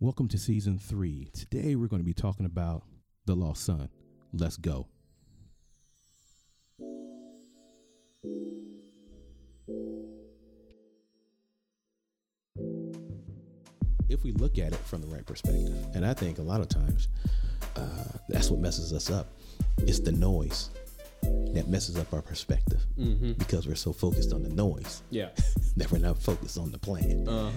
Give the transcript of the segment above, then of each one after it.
Welcome to season three. Today we're going to be talking about The Lost Son. Let's go. If we look at it from the right perspective, and I think a lot of times uh, that's what messes us up, it's the noise that messes up our perspective because we're so focused on the noise Yeah. that we're not focused on the plan. Uh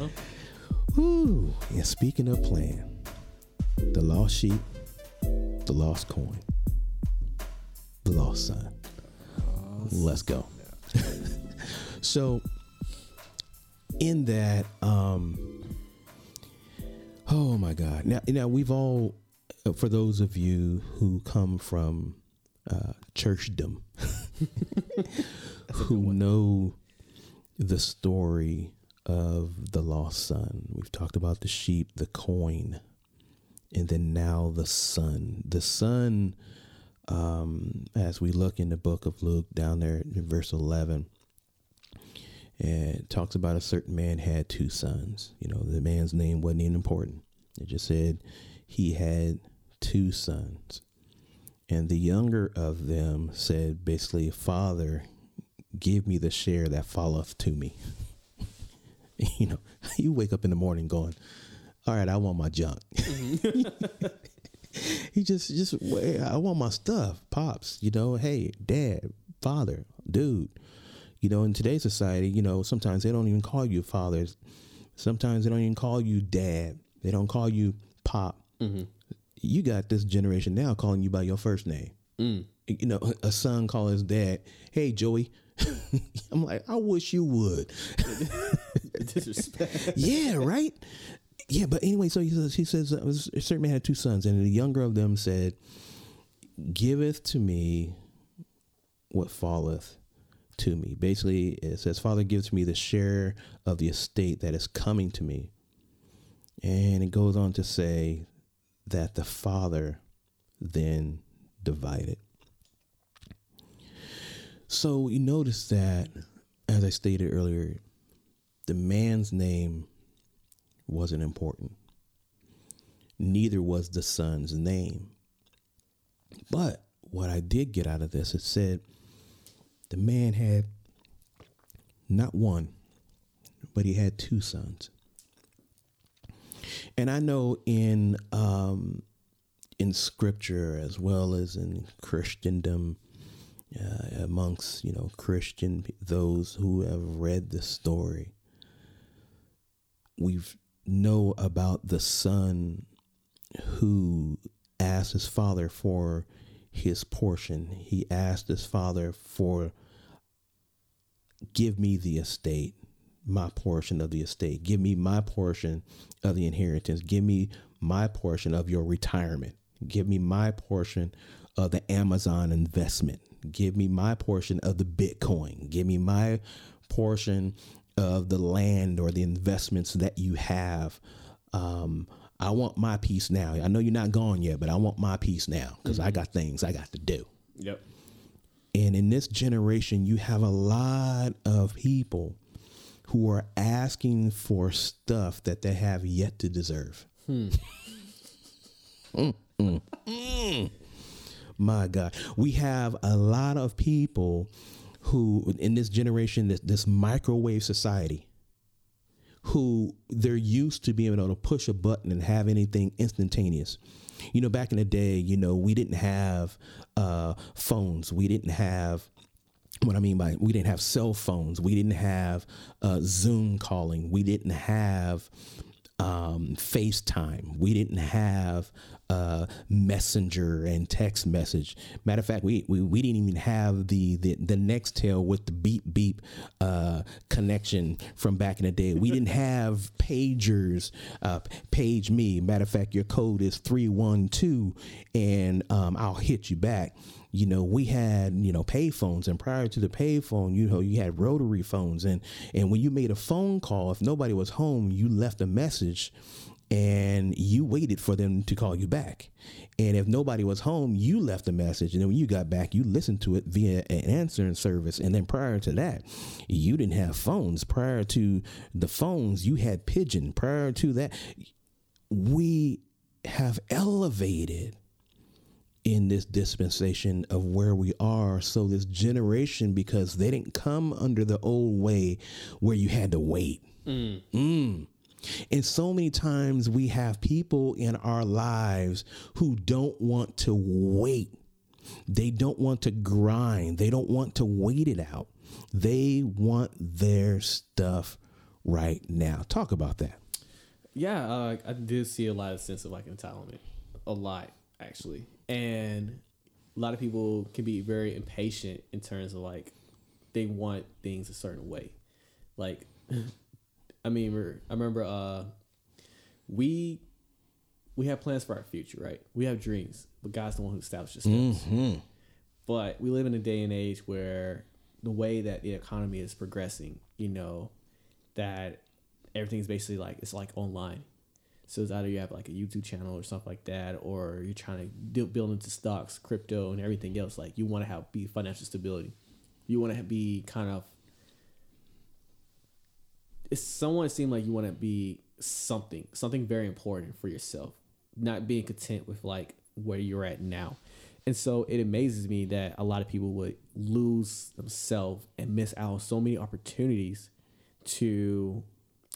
Woo! And speaking of plan, the lost sheep, the lost coin, the lost son. Let's go. so, in that, um, oh my God! Now, now we've all, for those of you who come from uh, churchdom, who know the story of the lost son. We've talked about the sheep, the coin, and then now the son. The son, um, as we look in the book of Luke down there in verse 11, it talks about a certain man had two sons. You know, the man's name wasn't even important. It just said he had two sons. And the younger of them said, basically, Father, give me the share that falleth to me. you know, you wake up in the morning going, all right, I want my junk. he just, just, I want my stuff, pops, you know, hey, dad, father, dude. You know, in today's society, you know, sometimes they don't even call you fathers. Sometimes they don't even call you dad. They don't call you pop. Mm-hmm. You got this generation now calling you by your first name. Mm. You know, a son call his dad, hey, Joey. I'm like, I wish you would. Disrespect. yeah, right. Yeah, but anyway, so he says, he says uh, a certain man had two sons, and the younger of them said, "Giveth to me what falleth to me." Basically, it says, "Father, give to me the share of the estate that is coming to me," and it goes on to say that the father then divided. So you notice that, as I stated earlier, the man's name wasn't important. Neither was the son's name. But what I did get out of this, it said the man had not one, but he had two sons. And I know in um, in scripture as well as in Christendom, uh, amongst you know Christian those who have read the story, we know about the son who asked his father for his portion. He asked his father for give me the estate, my portion of the estate. Give me my portion of the inheritance. Give me my portion of your retirement. Give me my portion of the Amazon investment. Give me my portion of the Bitcoin. Give me my portion of the land or the investments that you have. Um, I want my piece now. I know you're not gone yet, but I want my piece now because I got things I got to do. Yep. And in this generation, you have a lot of people who are asking for stuff that they have yet to deserve. Hmm. Mm, mm, mm. My God. We have a lot of people who, in this generation, this, this microwave society, who they're used to being able to push a button and have anything instantaneous. You know, back in the day, you know, we didn't have uh, phones. We didn't have what I mean by we didn't have cell phones. We didn't have uh, Zoom calling. We didn't have um, FaceTime. We didn't have uh, Messenger and text message. Matter of fact, we, we, we didn't even have the, the the Nextel with the beep beep uh, connection from back in the day. We didn't have pagers. Uh, page me. Matter of fact, your code is three one two, and um, I'll hit you back you know, we had, you know, pay phones and prior to the pay phone, you know, you had rotary phones and and when you made a phone call, if nobody was home, you left a message and you waited for them to call you back. And if nobody was home, you left a message. And then when you got back, you listened to it via an answering service. And then prior to that, you didn't have phones. Prior to the phones, you had pigeon. Prior to that, we have elevated in this dispensation of where we are. So this generation, because they didn't come under the old way where you had to wait. Mm. Mm. And so many times we have people in our lives who don't want to wait. They don't want to grind. They don't want to wait it out. They want their stuff right now. Talk about that. Yeah, uh, I did see a lot of sense of like entitlement, a lot actually, and a lot of people can be very impatient in terms of like they want things a certain way. Like, I mean, I remember uh, we we have plans for our future, right? We have dreams, but God's the one who establishes steps. Mm-hmm. But we live in a day and age where the way that the economy is progressing, you know, that everything's basically like it's like online. So it's either you have like a YouTube channel or something like that, or you're trying to build into stocks, crypto, and everything else. Like you want to have be financial stability. You want to be kind of. It's someone seem like you want to be something, something very important for yourself. Not being content with like where you're at now. And so it amazes me that a lot of people would lose themselves and miss out on so many opportunities to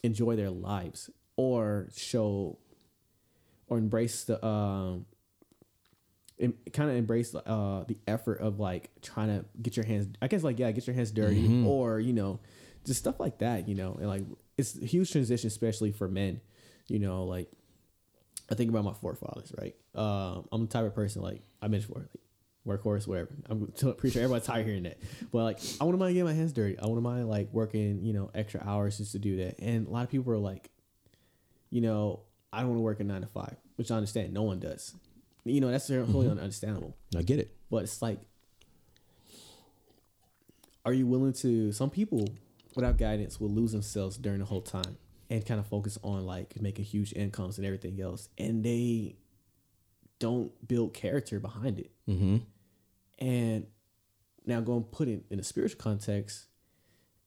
enjoy their lives or show or embrace the um kind of embrace uh the effort of like trying to get your hands I guess like yeah get your hands dirty mm-hmm. or you know just stuff like that you know and like it's a huge transition especially for men you know like I think about my forefathers right um I'm the type of person like I mentioned before like workhorse, whatever. I'm pretty sure everybody's tired hearing that. But like, I wouldn't mind getting my hands dirty. I wouldn't mind like working, you know, extra hours just to do that. And a lot of people are like, you know, I don't want to work a nine to five, which I understand. No one does. You know, that's totally mm-hmm. understandable. I get it. But it's like, are you willing to? Some people, without guidance, will lose themselves during the whole time and kind of focus on like making huge incomes and everything else, and they don't build character behind it. Mm-hmm. And now going put it in a spiritual context,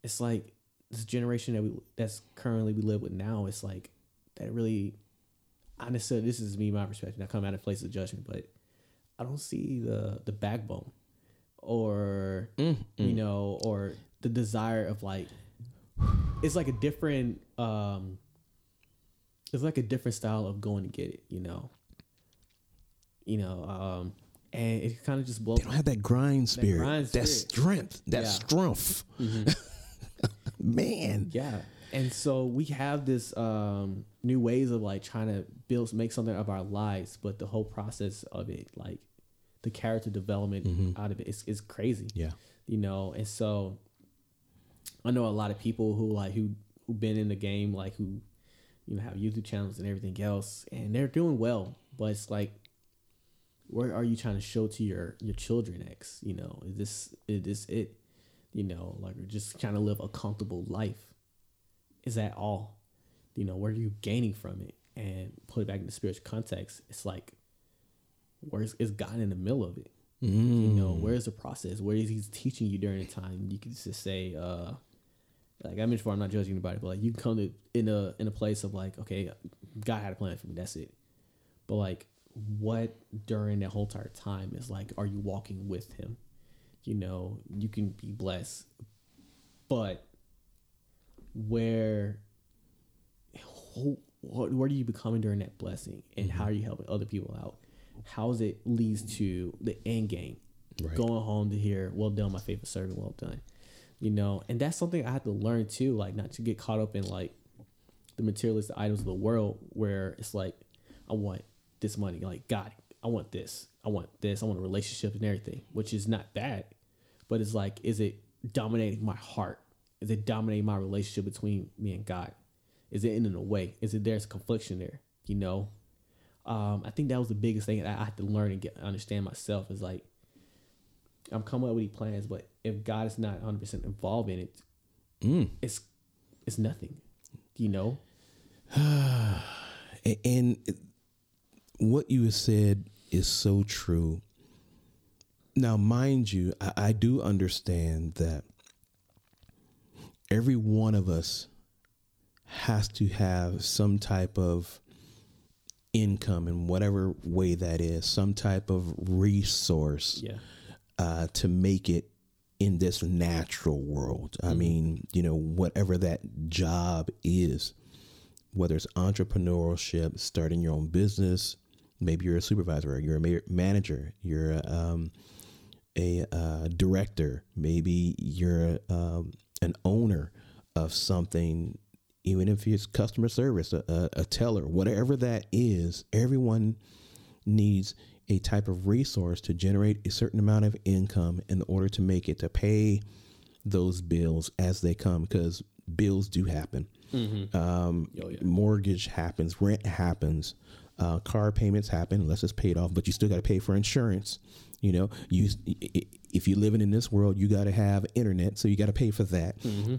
it's like this generation that we that's currently we live with now, it's like that really honestly this is me my perspective. I come out of place of judgment, but I don't see the the backbone or mm, you know, or the desire of like it's like a different um it's like a different style of going to get it, you know. You know, um and it kind of just blows. They don't have that grind spirit, that, grind spirit. that strength, that yeah. strength. Mm-hmm. Man, yeah. And so we have this um, new ways of like trying to build, make something of our lives, but the whole process of it, like the character development mm-hmm. out of it, is is crazy. Yeah, you know. And so I know a lot of people who like who who been in the game, like who you know have YouTube channels and everything else, and they're doing well, but it's like where are you trying to show to your your children X? You know, is this is this it? You know, like just trying to live a comfortable life. Is that all? You know, what are you gaining from it? And put it back in the spiritual context, it's like where's is God in the middle of it? Mm. You know, mm. where's the process? Where is He teaching you during the time? You can just say, uh, like I mentioned before, I'm not judging anybody, but like you can come to in a in a place of like, okay, God had a plan for me. That's it. But like what during that whole entire time is like are you walking with him you know you can be blessed but where who, what, are you becoming during that blessing and mm-hmm. how are you helping other people out how does it leads to the end game right. going home to hear well done my favorite servant well done you know and that's something i had to learn too like not to get caught up in like the materialistic items of the world where it's like i want this money. Like, God, I want this. I want this. I want a relationship and everything, which is not bad. But it's like, is it dominating my heart? Is it dominating my relationship between me and God? Is it in a way? Is it there's a confliction there? You know? Um, I think that was the biggest thing that I had to learn and get understand myself is like I'm coming up with these plans, but if God is not 100 percent involved in it, mm. it's it's nothing. You know. and what you said is so true. Now, mind you, I, I do understand that every one of us has to have some type of income in whatever way that is, some type of resource Yeah. uh, to make it in this natural world. I mean, you know, whatever that job is, whether it's entrepreneurship, starting your own business, maybe you're a supervisor, or you're a ma- manager, you're a, um, a uh, director, maybe you're um, an owner of something, even if it's customer service, a, a, a teller, whatever that is, everyone needs a type of resource to generate a certain amount of income in order to make it to pay those bills as they come because bills do happen. Um, Oh, yeah. Mortgage happens, rent happens, uh, car payments happen unless it's paid off, but you still got to pay for insurance. You know, you if you're living in this world, you got to have internet, so you got to pay for that.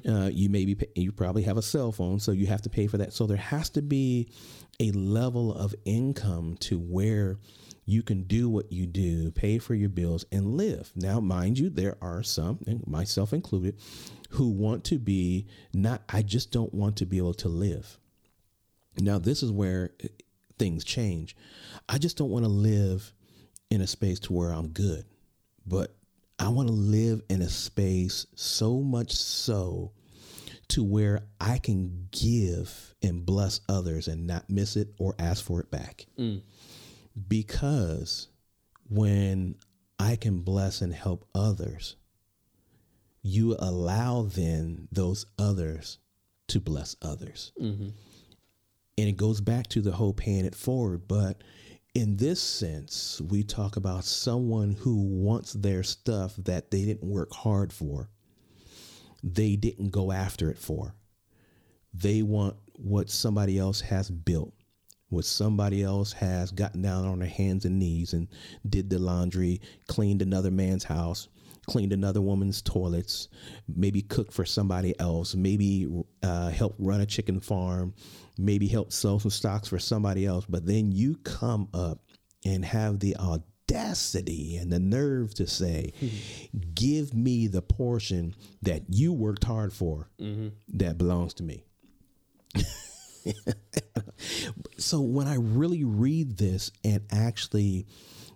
Uh, you maybe pay, you probably have a cell phone, so you have to pay for that. So there has to be a level of income to where you can do what you do, pay for your bills, and live. Now, mind you, there are some, myself included, who want to be not. I just don't want to be able to live. Now, this is where things change. I just don't want to live in a space to where I'm good, but I want to live in a space so much so to where I can give and bless others and not miss it or ask for it back. Mm. Because when I can bless and help others, you allow then those others to bless others. Mm-hmm. And it goes back to the whole paying it forward. But in this sense, we talk about someone who wants their stuff that they didn't work hard for, they didn't go after it for. They want what somebody else has built, what somebody else has gotten down on their hands and knees and did the laundry, cleaned another man's house, cleaned another woman's toilets, maybe cooked for somebody else, maybe uh, helped run a chicken farm, maybe helped sell some stocks for somebody else. But then you come up and have the audacity and the nerve to say, Give me the portion that you worked hard for that belongs to me. so when I really read this and actually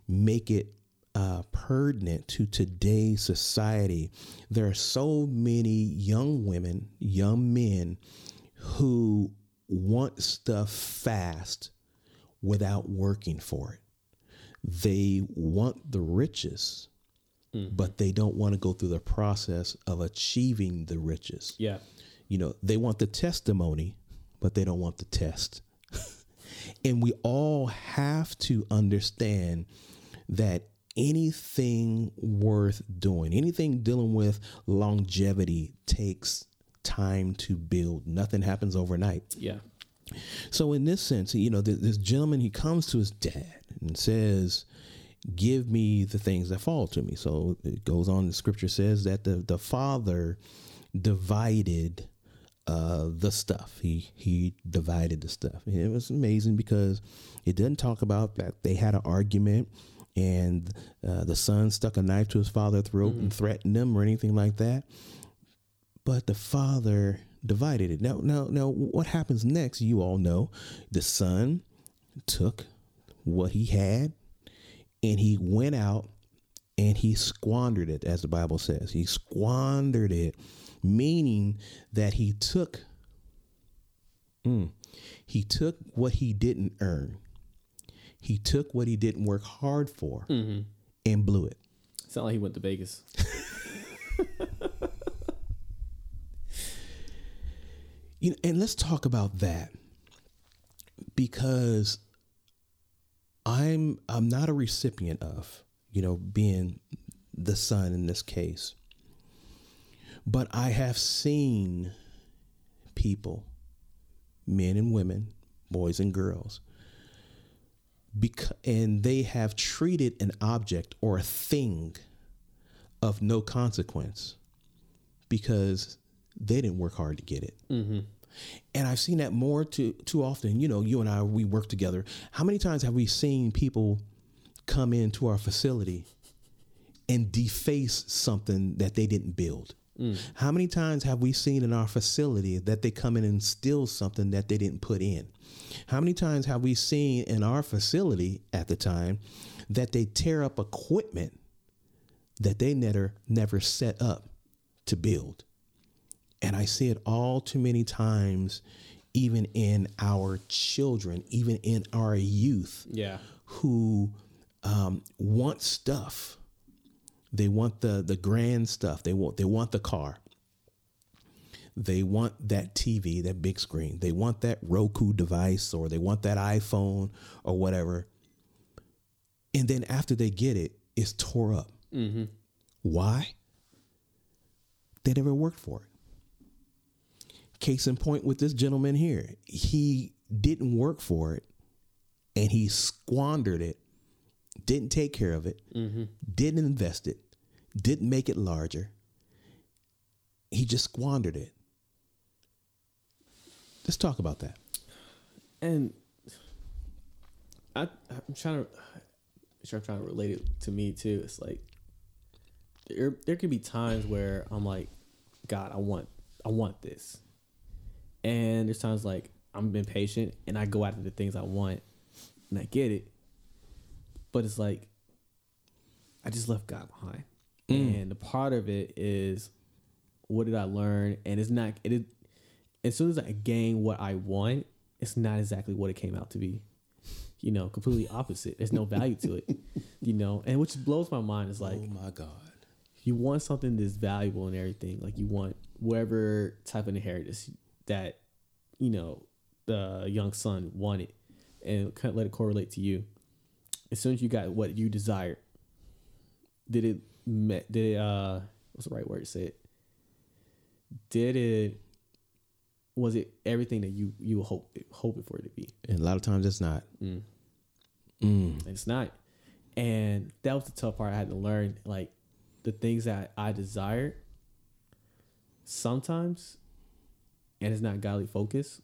make it uh, pertinent to today's society, there are so many young women, young men who want stuff fast without working for it. They want the riches, but they don't want to go through the process of achieving the riches Yeah. you know they want the testimony but they don't want the test and we all have to understand that anything worth doing anything dealing with longevity takes time to build nothing happens overnight Yeah. so in this sense, you know, th- this gentleman he comes to his dad and says, "Give me the things that fall to me." So it goes on. The scripture says that the the father divided uh, the stuff. He he divided the stuff, and it was amazing because it doesn't talk about that they had an argument. And uh, the son stuck a knife to his father's throat and threatened him, or anything like that but the father divided it. Now, now, now, what happens next? You all know, the son took what he had, and he went out and he squandered it, as the Bible says. He squandered it, meaning that he took, mm, he took what he didn't earn. He took what he didn't work hard for, mm-hmm. and blew it. It's not like he went to Vegas. You know, and let's talk about that because I'm I'm not a recipient of, you know, being the son in this case. But I have seen people, men and women, boys and girls, bec- and they have treated an object or a thing of no consequence because they didn't work hard to get it. Mm-hmm. And I've seen that more too too often. You know, you and I we work together. How many times have we seen people come into our facility and deface something that they didn't build? How many times have we seen in our facility that they come in and steal something that they didn't put in? How many times have we seen in our facility at the time that they tear up equipment that they never never set up to build? And I see it all too many times, even in our children, even in our youth Yeah. who um, want stuff. They want the the grand stuff. They want they want the car. They want that TV, that big screen. They want that Roku device or they want that iPhone or whatever. And then after they get it, it's tore up. Mm-hmm. Why? They never worked for it. Case in point with this gentleman here, he didn't work for it and he squandered it, didn't take care of it, mm-hmm. didn't invest it, didn't make it larger. He just squandered it. Let's talk about that. And I, I'm trying to, I'm trying to relate it to me too. It's like there, there can be times where I'm like, God, I want, I want this, and there's times like I'm impatient and I go after the things I want, and I get it, but it's like I just left God behind, Mm. and the part of it is, what did I learn? And it's not it is as soon as I gain what I want, it's not exactly what it came out to be. You know, completely opposite. There's no value to it. You know, and which blows my mind is like oh my God. you want something that's valuable and everything. Like you want whatever type of inheritance that you know the young son wanted, and kind of let it correlate to you. As soon as you got what you desired, did it met? Did it? Uh, what's the right word to say it? Did it? Was it everything that you you hope hoping for it to be? And a lot of times it's not. Mm. Mm. It's not. And that was the tough part I had to learn. Like the things that I desired sometimes, and it's not godly focus,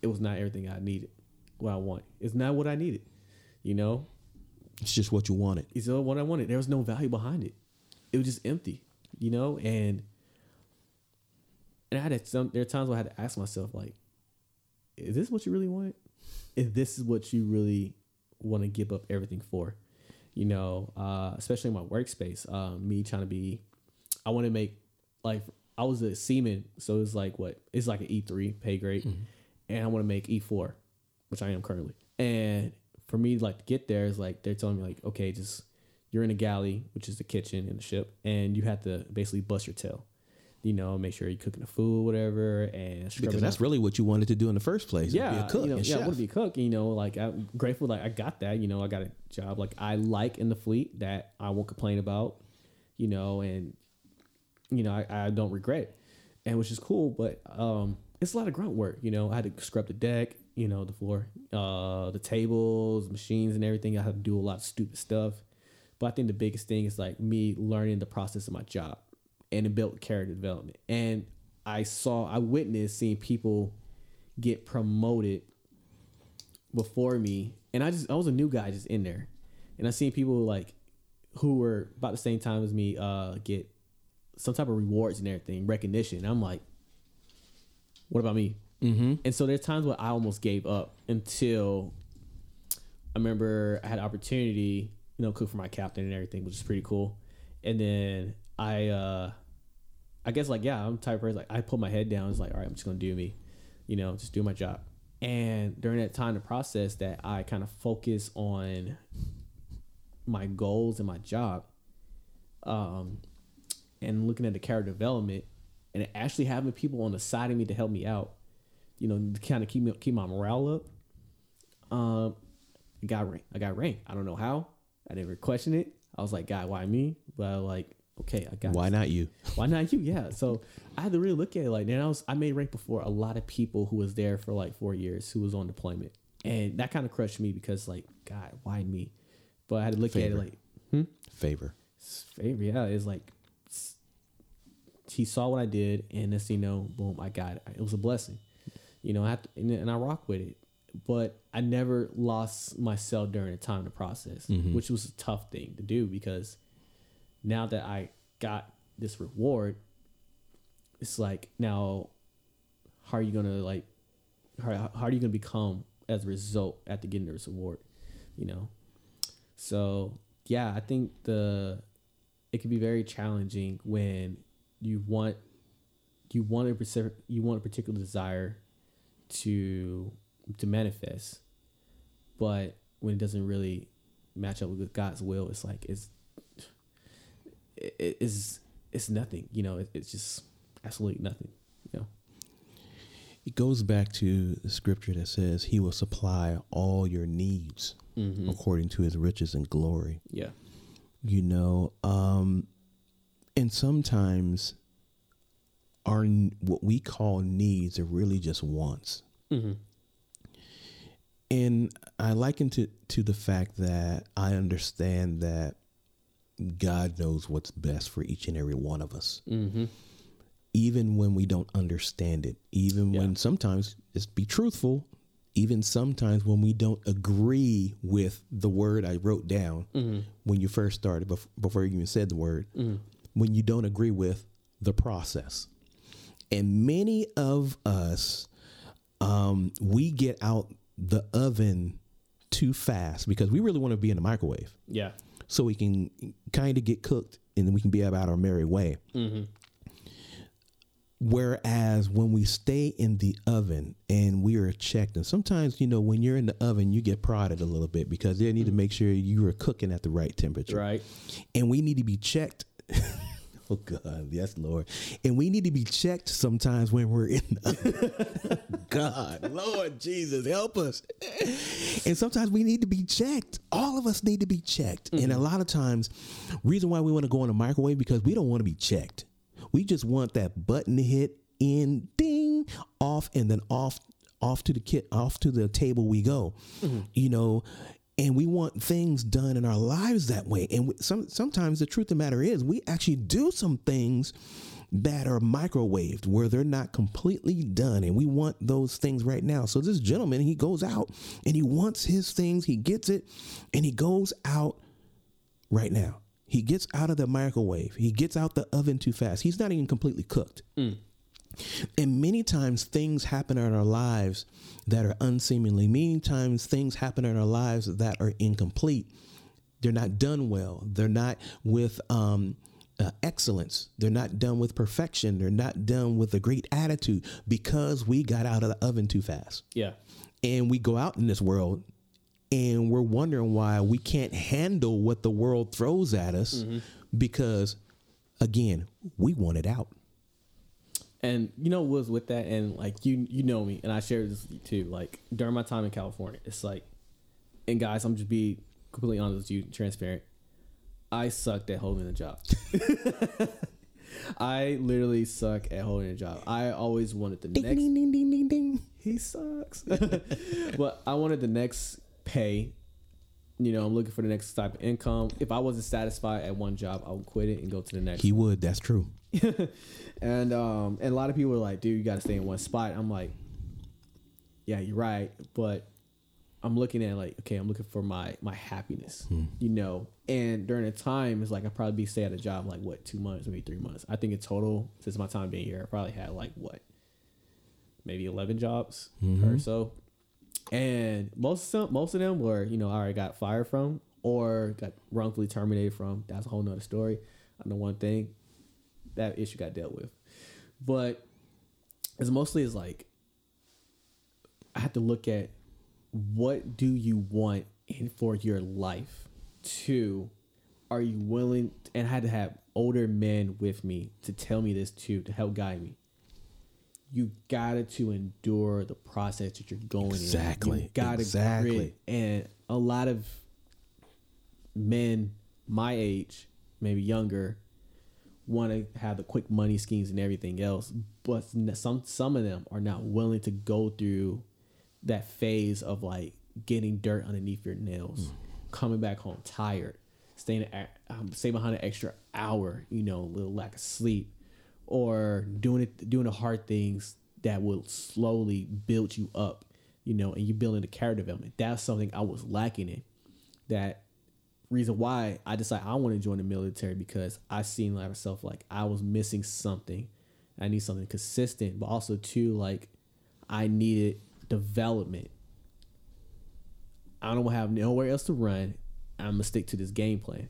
it was not everything I needed, what I want. It's not what I needed. You know? It's just what you wanted. It's not what I wanted. There was no value behind it. It was just empty, you know? And and I had to, some there are times where I had to ask myself, like, is this what you really want? If this is what you really want to give up everything for? You know, uh, especially in my workspace, um, me trying to be I want to make like I was a seaman, so it's like what it's like an E three pay grade, and I want to make E four, which I am currently. And for me, like to get there is like they're telling me like, okay, just you're in a galley, which is the kitchen in the ship, and you have to basically bust your tail. You know, make sure you're cooking the food, whatever, and Because that's out- really what you wanted to do in the first place. yeah, be a cook you know, and yeah, I want to be a cook. You know, like I'm grateful that I got that. You know, I got a job like I like in the fleet that I won't complain about. You know, and you know I, I don't regret, and which is cool. But um, it's a lot of grunt work. You know, I had to scrub the deck. You know, the floor, uh, the tables, machines, and everything. I had to do a lot of stupid stuff. But I think the biggest thing is like me learning the process of my job and it built character development. And I saw, I witnessed seeing people get promoted before me. And I just, I was a new guy just in there. And I seen people like who were about the same time as me uh, get some type of rewards and everything, recognition. I'm like, what about me? Mm-hmm. And so there's times where I almost gave up until I remember I had an opportunity, you know, cook for my captain and everything, which is pretty cool. And then I, uh, I guess like yeah, I'm type of person like I put my head down. It's like all right, I'm just gonna do me, you know, just do my job. And during that time, the process that I kind of focus on my goals and my job, um, and looking at the character development, and actually having people on the side of me to help me out, you know, to kind of keep me keep my morale up. Um, I got rank. I got rank. I don't know how. I never questioned it. I was like, God, why me? But I like, okay, I got. Why not you? Why not you? Yeah. So I had to really look at it like then I was I made rank before a lot of people who was there for like four years who was on deployment. And that kind of crushed me because like, God, why me? But I had to look at it like Favor. s- favor, yeah, it's like he saw what I did and thing you know, boom, I got it. It was a blessing. You know, I have to, and, and I rock with it. But I never lost myself during the time of the process, mm-hmm. which was a tough thing to do because now that I got this reward, it's like now, how are you gonna like, how, how are you gonna become as a result after getting this reward, you know? So yeah, I think the it can be very challenging when you want you want a specific you want a particular desire to to manifest, but when it doesn't really match up with God's will, it's like it's it's it's nothing. You know, it, it's just absolutely nothing. You know. It goes back to the scripture that says he will supply all your needs Mm-hmm. according to his riches and glory. Yeah. You know, um and sometimes our what we call needs are really just wants. Mm-hmm. And I liken to to the fact that I understand that God knows what's best for each and every one of us. Mm-hmm. Even when we don't understand it, even Yeah. when sometimes just be truthful, even sometimes when we don't agree with the word I wrote down Mm-hmm. when you first started before you even said the word, when you don't agree with the process. And many of us um, we get out the oven too fast because we really want to be in the microwave Yeah. so we can kind of get cooked and then we can be about our merry way. Whereas when we stay in the oven and we are checked, and sometimes, you know, when you're in the oven, you get prodded a little bit because they need to make sure you are cooking at the right temperature Right. and we need to be checked. oh God, yes, Lord. And we need to be checked sometimes when we're in. God, Lord Jesus, help us. And sometimes we need to be checked. All of us need to be checked. And mm-hmm. a lot of times, reason why we want to go in the microwave because we don't want to be checked. We just want that button to hit in, ding, off, and then off, off to the kit, off to the table we go. Mm-hmm. You know, and we want things done in our lives that way. And some sometimes the truth of the matter is, we actually do some things that are microwaved where they're not completely done, and we want those things right now. So this gentleman, he goes out and he wants his things, he gets it, and he goes out right now. He gets out of the microwave. He gets out the oven too fast. He's not even completely cooked. Mm. And many times things happen in our lives that are unseemingly. Many times things happen in our lives that are incomplete. They're not done well. They're not with um, uh, excellence. They're not done with perfection. They're not done with a great attitude because we got out of the oven too fast. Yeah. And we go out in this world and we're wondering why we can't handle what the world throws at us because, again, we want it out. And you know was with that, and like you you know me, and I shared this with you too. Like during my time in California, it's like, and guys, I'm just be completely honest with you, transparent. I sucked at holding a job. I literally suck at holding a job. I always wanted the Ding, next. ding, ding, ding, ding, ding. He sucks. but I wanted the next pay. You know, I'm looking for the next type of income. If I wasn't satisfied at one job, I would quit it and go to the next. He would. That's true. and um and a lot of people are like, dude, you gotta stay in one spot. I'm like, yeah, you're right, but I'm looking at like, okay, I'm looking for my my happiness, you know. And during a time, it's like I probably be stay at a job like what two months, maybe three months. I think in total, since my time being here, I probably had like what, maybe eleven jobs or so. And most of them, most of them were, you know, I already got fired from or got wrongfully terminated from. That's a whole nother story. I know one thing that issue got dealt with. But it's mostly is like I have to look at what do you want in for your life. Two, are you willing and I had to have older men with me to tell me this too, to help guide me. You gotta to endure the process that you're going Exactly. in. You gotta Exactly. grit. And a lot of men my age, maybe younger, want to have the quick money schemes and everything else, but some some of them are not willing to go through that phase of like getting dirt underneath your nails, coming back home tired, staying at, um, stay behind an extra hour, you know, a little lack of sleep, or doing it doing the hard things that will slowly build you up, you know, and you building the character development. That's something I was lacking in. That reason why I decided I want to join the military because I seen like myself like I was missing something. I need something consistent, but also too like I needed development. I don't have nowhere else to run. I'm gonna stick to this game plan,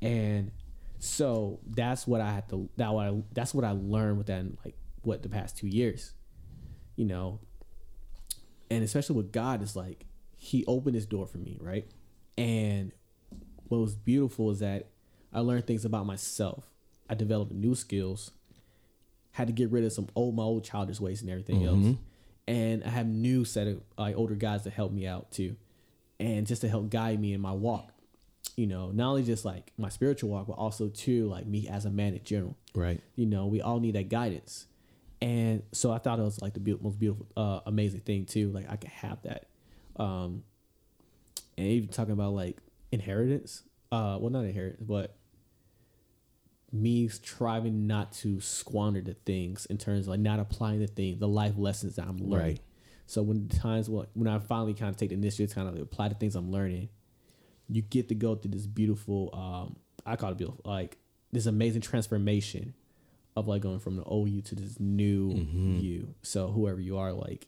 and so that's what I had to. That what I, that's what I learned within like what the past two years, you know. And especially with God, is like He opened this door for me, right? And what was beautiful is that I learned things about myself. I developed new skills. Had to get rid of some old my old childish ways and everything else. And I have new set of like older guys to help me out too, and just to help guide me in my walk. You know, not only just like my spiritual walk, but also too like me as a man in general. Right. You know, we all need that guidance. And so I thought it was like the be- most beautiful, uh, amazing thing too. Like I could have that. Um, and even talking about like inheritance. Uh, well, not inheritance, but me striving not to squander the things in terms of like not applying the thing, the life lessons that I'm learning. Right. So when the times when when I finally kind of take the initiative to kind of apply the things I'm learning, you get to go through this beautiful, um, I call it beautiful, like this amazing transformation of like going from the old you to this new you. So whoever you are, like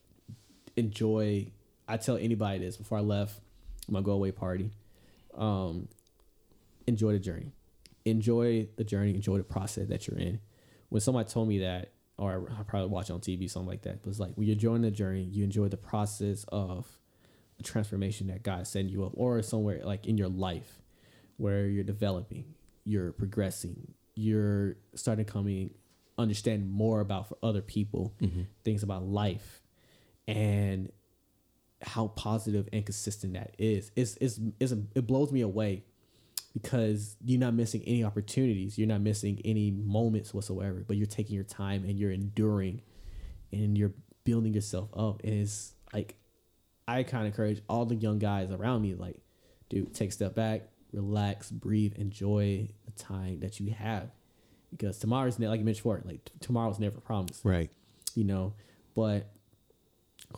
enjoy. I tell anybody this before I left my go away party. Um, enjoy the journey. Enjoy the journey. Enjoy the process that you're in. When somebody told me that, or I probably watch on TV something like that, but it's like when you're enjoying the journey, you enjoy the process of the transformation that God send you up, or somewhere like in your life where you're developing, you're progressing, you're starting to coming understand more about for other people things about life and how positive and consistent that is. It's, it's, it's it blows me away because you're not missing any opportunities. You're not missing any moments whatsoever, but you're taking your time and you're enduring and you're building yourself up. And it's like, I kind of encourage all the young guys around me, like, dude, take a step back, relax, breathe, enjoy the time that you have. Because tomorrow's, ne- like you mentioned before, like t- tomorrow's never promised Right. you know but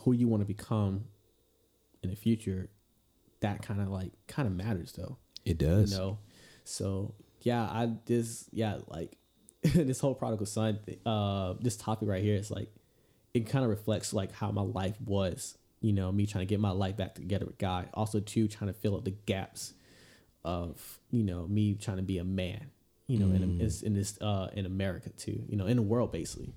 who you want to become in the future that kind of like kind of matters though It does. you know so yeah i this yeah like this whole prodigal son thi- uh this topic right here is like it kind of reflects like how my life was you know me trying to get my life back together with god also too trying to fill up the gaps of you know me trying to be a man you know in, in, in this uh in america too you know in the world basically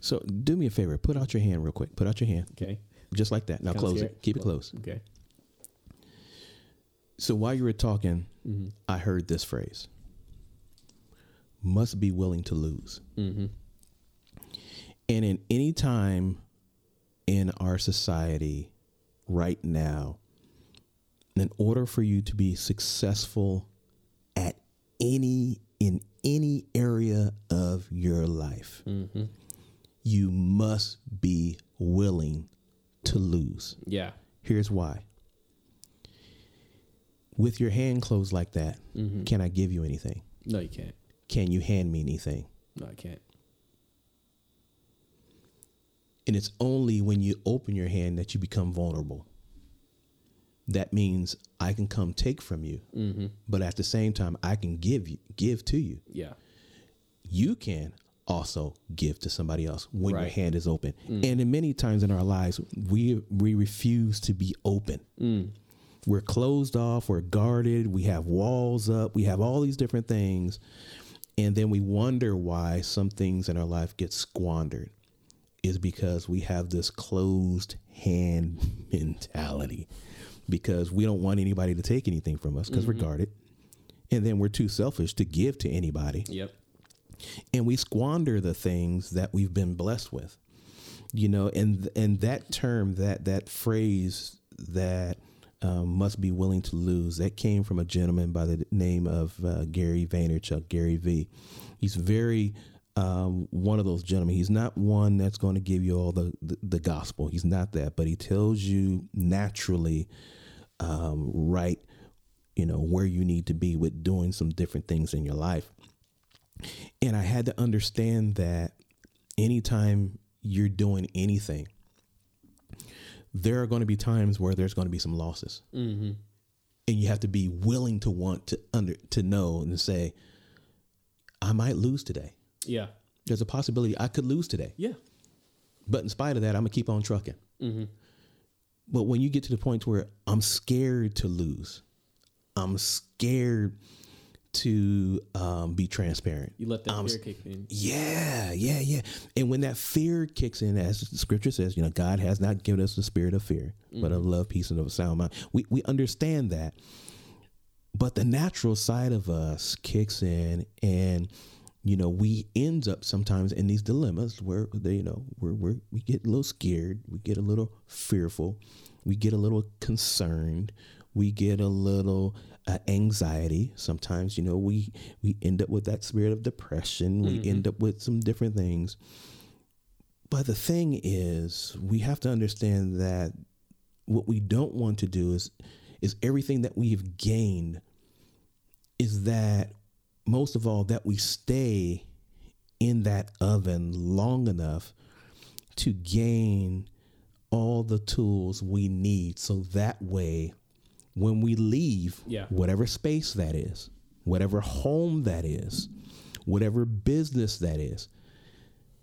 So do me a favor. Put out your hand real quick. Put out your hand. okay Just like that. Now Kinda close it. Keep it close. okay So while you were talking, Mm-hmm. I heard this phrase must be willing to lose. mm-hmm And in any time in our society right now, in order for you to be successful at any in any area of your life, mm-hmm you must be willing to lose. yeah Here's why. With your hand closed like that, Mm-hmm. can I give you anything? No, you can't. Can you hand me anything? No, I can't. And it's only when you open your hand that you become vulnerable. That means I can come take from you, Mm-hmm. but at the same time, I can give you, give to you. Yeah. You can also give to somebody else when your hand is open. Mm. And in many times in our lives, we we refuse to be open. Mm. We're closed off. We're guarded. We have walls up. We have all these different things, and then we wonder why some things in our life get squandered. Is because we have this closed hand mentality, because we don't want anybody to take anything from us because we're mm-hmm. guarded, and then we're too selfish to give to anybody Yep. And we squander the things that we've been blessed with you know and and that term that that phrase that um, must be willing to lose that came from a gentleman by the name of uh, Gary Vaynerchuk Gary V. He's very um, one of those gentlemen. He's not one that's going to give you all the, the the gospel. He's not that but he tells you naturally um, right you know where you need to be with doing some different things in your life and I had to understand that anytime you're doing anything, there are going to be times where there's going to be some losses. Mm-hmm. and you have to be willing to want to under to know and say, I might lose today. Yeah. There's a possibility I could lose today. Yeah. But in spite of that, I'm gonna keep on trucking. But when you get to the point where I'm scared to lose, I'm scared to um, be transparent. You let that I'm fear kick in. Yeah, yeah, yeah. And when that fear kicks in, as the scripture says, you know, God has not given us the spirit of fear, but of love, peace, and of a sound mind. We we understand that. But the natural side of us kicks in and you know, we end up sometimes in these dilemmas where they, you know, we're, we're we get a little scared, we get a little fearful, we get a little concerned, we get a little uh, anxiety. Sometimes, you know, we we end up with that spirit of depression. We end up with some different things. But the thing is, we have to understand that what we don't want to do is is everything that we've gained is that most of all that we stay in that oven long enough to gain all the tools we need so that way when we leave Yeah. whatever space that is whatever home that is whatever business that is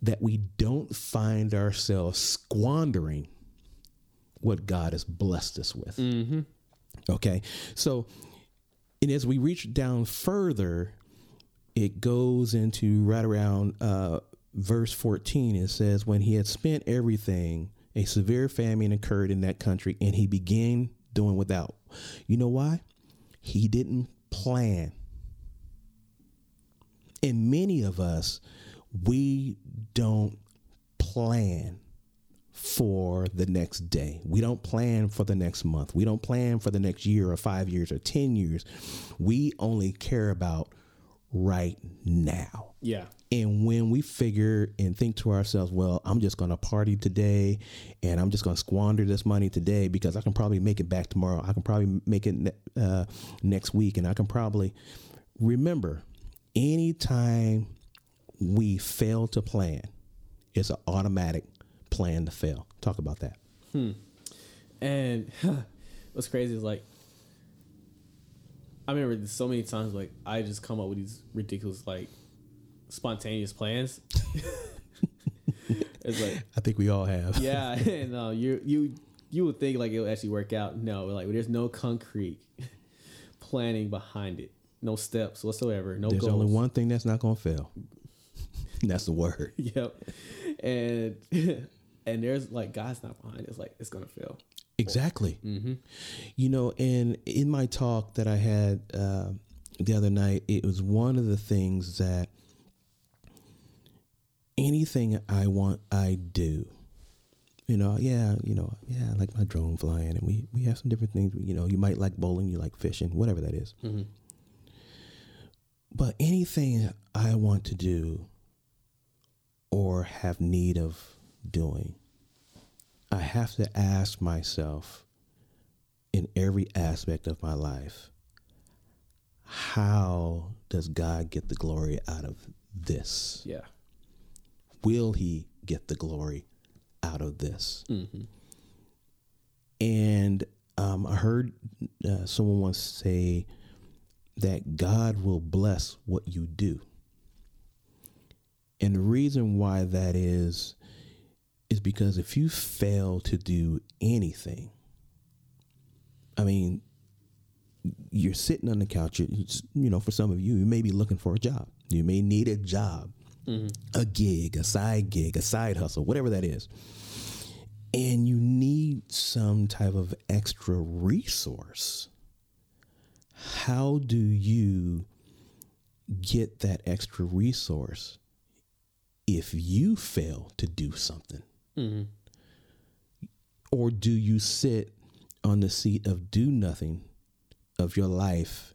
that we don't find ourselves squandering what God has blessed us with. Okay. So, and as we reach down further, it goes into right around uh, verse 14. It says, When he had spent everything, a severe famine occurred in that country, and he began doing without. You know why? He didn't plan. And many of us, we don't plan for the next day. We don't plan for the next month. We don't plan for the next year or five years or 10 years. We only care about right now. Yeah. And when we figure and think to ourselves, well, I'm just going to party today and I'm just going to squander this money today because I can probably make it back tomorrow. I can probably make it ne- uh, next week and I can probably remember anytime we fail to plan, it's an automatic plan to fail. Talk about that. And what's crazy is like, I remember so many times like I just come up with these ridiculous like spontaneous plans. it's like I think we all have. yeah, and uh, you you you would think like it would actually work out. No, like there's no concrete planning behind it, no steps whatsoever, no There's goals. only one thing that's not going to fail. that's the word. Yep, and and there's like God's not behind it. It's like it's gonna fail. Exactly. You know, and in my talk that I had uh, the other night, it was one of the things that anything I want, I do. You know, yeah, you know, yeah, I like my drone flying, and we we have some different things. You know, you might like bowling, you like fishing, whatever that is. But anything I want to do or have need of doing, I have to ask myself in every aspect of my life, how does God get the glory out of this? Yeah, Will he get the glory out of this? And um, I heard uh, someone once say that God will bless what you do. And the reason why that is, is because if you fail to do anything, I mean, you're sitting on the couch. You, you know, for some of you, you may be looking for a job. You may need a job, mm-hmm. a gig, a side gig, a side hustle, whatever that is. And you need some type of extra resource. How do you get that extra resource if you fail to do something? Or do you sit on the seat of do nothing of your life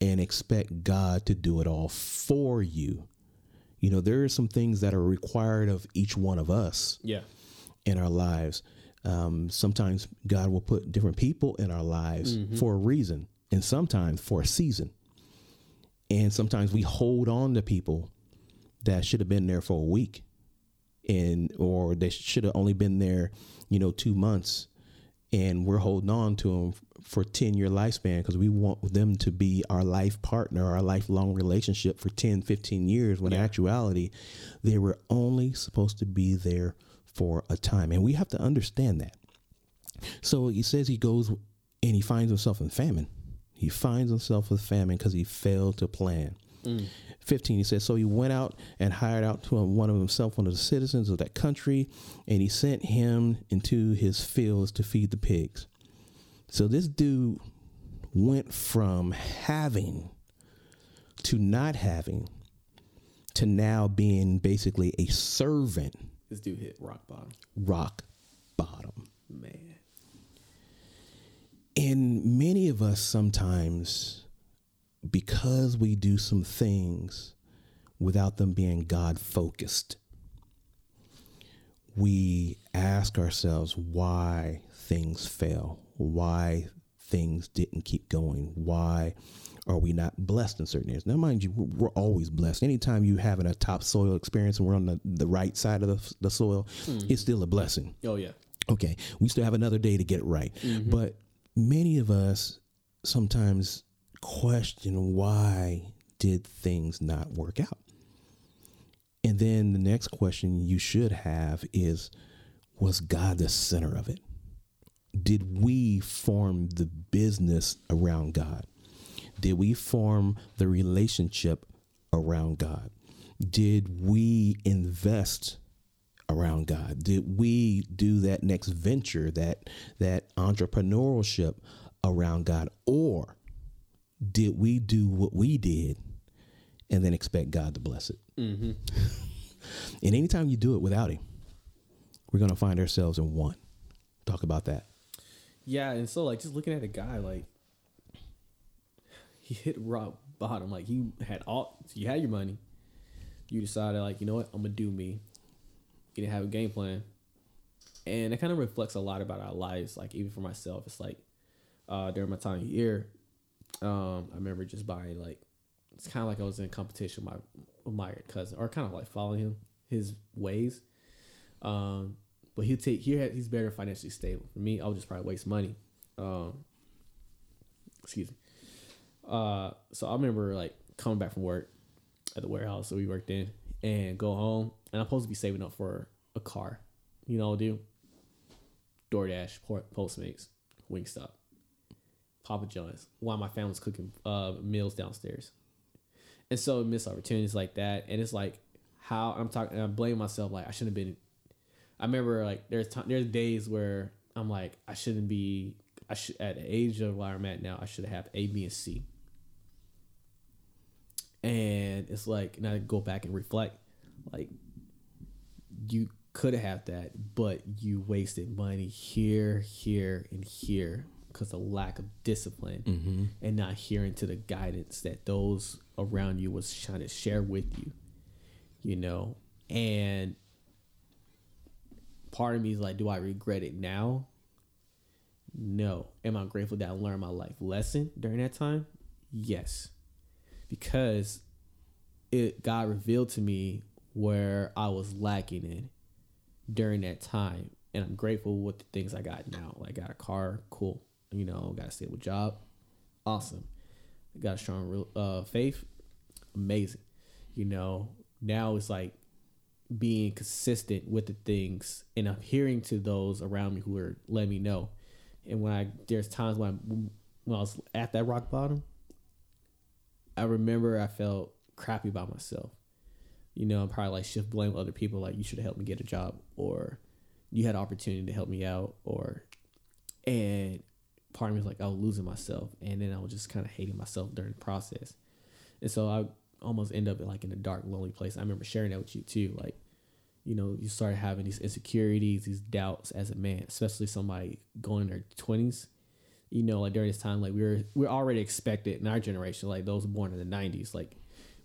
and expect God to do it all for you? You know, there are some things that are required of each one of us yeah, in our lives. Um, sometimes God will put different people in our lives for a reason, and sometimes for a season. And sometimes we hold on to people that should have been there for a week, and or they should have only been there, you know, two months. and we're holding on to them for 10 year lifespan because we want them to be our life partner our lifelong relationship for 10 15 years when in actuality they were only supposed to be there for a time. And we have to understand that. So he says he goes and he finds himself in famine. He finds himself with famine because he failed to plan mm. 15 he says so he went out and hired out to one of himself one of the citizens of that country and he sent him into his fields to feed the pigs so this dude went from having to not having to now being basically a servant This dude hit rock bottom. rock bottom Man. and many of us sometimes because we do some things without them being god focused we ask ourselves why things fail why things didn't keep going why are we not blessed in certain areas? Now mind you we're, always blessed. Anytime you having a topsoil experience and we're on the, the right side of the, the soil hmm. it's still a blessing. Oh yeah. okay, we still have another day to get it right. Mm-hmm. But many of us sometimes question why did things not work out? And then the next question you should have is was God the center of it? Did we form the business around God? Did we form the relationship around God? Did we invest around God? Did we do that next venture, that that entrepreneurship around God, or did we do what we did and then expect God to bless it? Mm-hmm. and anytime you do it without Him, we're gonna find ourselves in one. Talk about that. Yeah, and so like just looking at a guy, like he hit rock bottom. Like he had all you had your money. You decided like, you know what, I'm gonna do me. You didn't have a game plan. And it kind of reflects a lot about our lives. Like even for myself, it's like uh during my time here, um, I remember just buying like it's kind of like I was in competition with my with my cousin, or kind of like following him his ways. Um, but he'll take he had, he's better financially stable. For me, I would just probably waste money. Um, excuse me. Uh, so I remember like coming back from work at the warehouse that we worked in, and go home, and I'm supposed to be saving up for a car. You know, I'll do DoorDash, Postmates, Wingstop, Papa John's. While my family's cooking uh, meals downstairs, and so miss opportunities like that, and it's like how I'm talking. I blame myself. Like I shouldn't have been. I remember like there's time, there's days where I'm like I shouldn't be. I should at the age of where I'm at now. I should have A, B, and C. And it's like, and I go back and reflect, like you could have had that, but you wasted money here, here, and here because of lack of discipline mm-hmm. and not hearing to the guidance that those around you was trying to share with you. You know, and part of me is like, do I regret it now? No. Am I grateful that I learned my life lesson during that time? Yes. Because it God revealed to me where I was lacking in during that time. And I'm grateful with the things I got now. Like I got a car, cool. You know, got a stable job. Awesome. Got a strong real- uh, faith. Amazing. You know, now it's like being consistent with the things and adhering to those around me who are letting me know. And when I there's times when I, when I was at that rock bottom, I remember I felt crappy about myself. You know, I'm probably like shift blame other people like you should have helped me get a job or you had opportunity to help me out or and part of me was like I was losing myself and then I was just kind of hating myself during the process. And so I almost end up in like in a dark, lonely place. I remember sharing that with you too. Like, you know, you start having these insecurities, these doubts as a man, especially somebody going in their twenties. You know, like during this time, like we were we're already expected in our generation, like those born in the nineties, like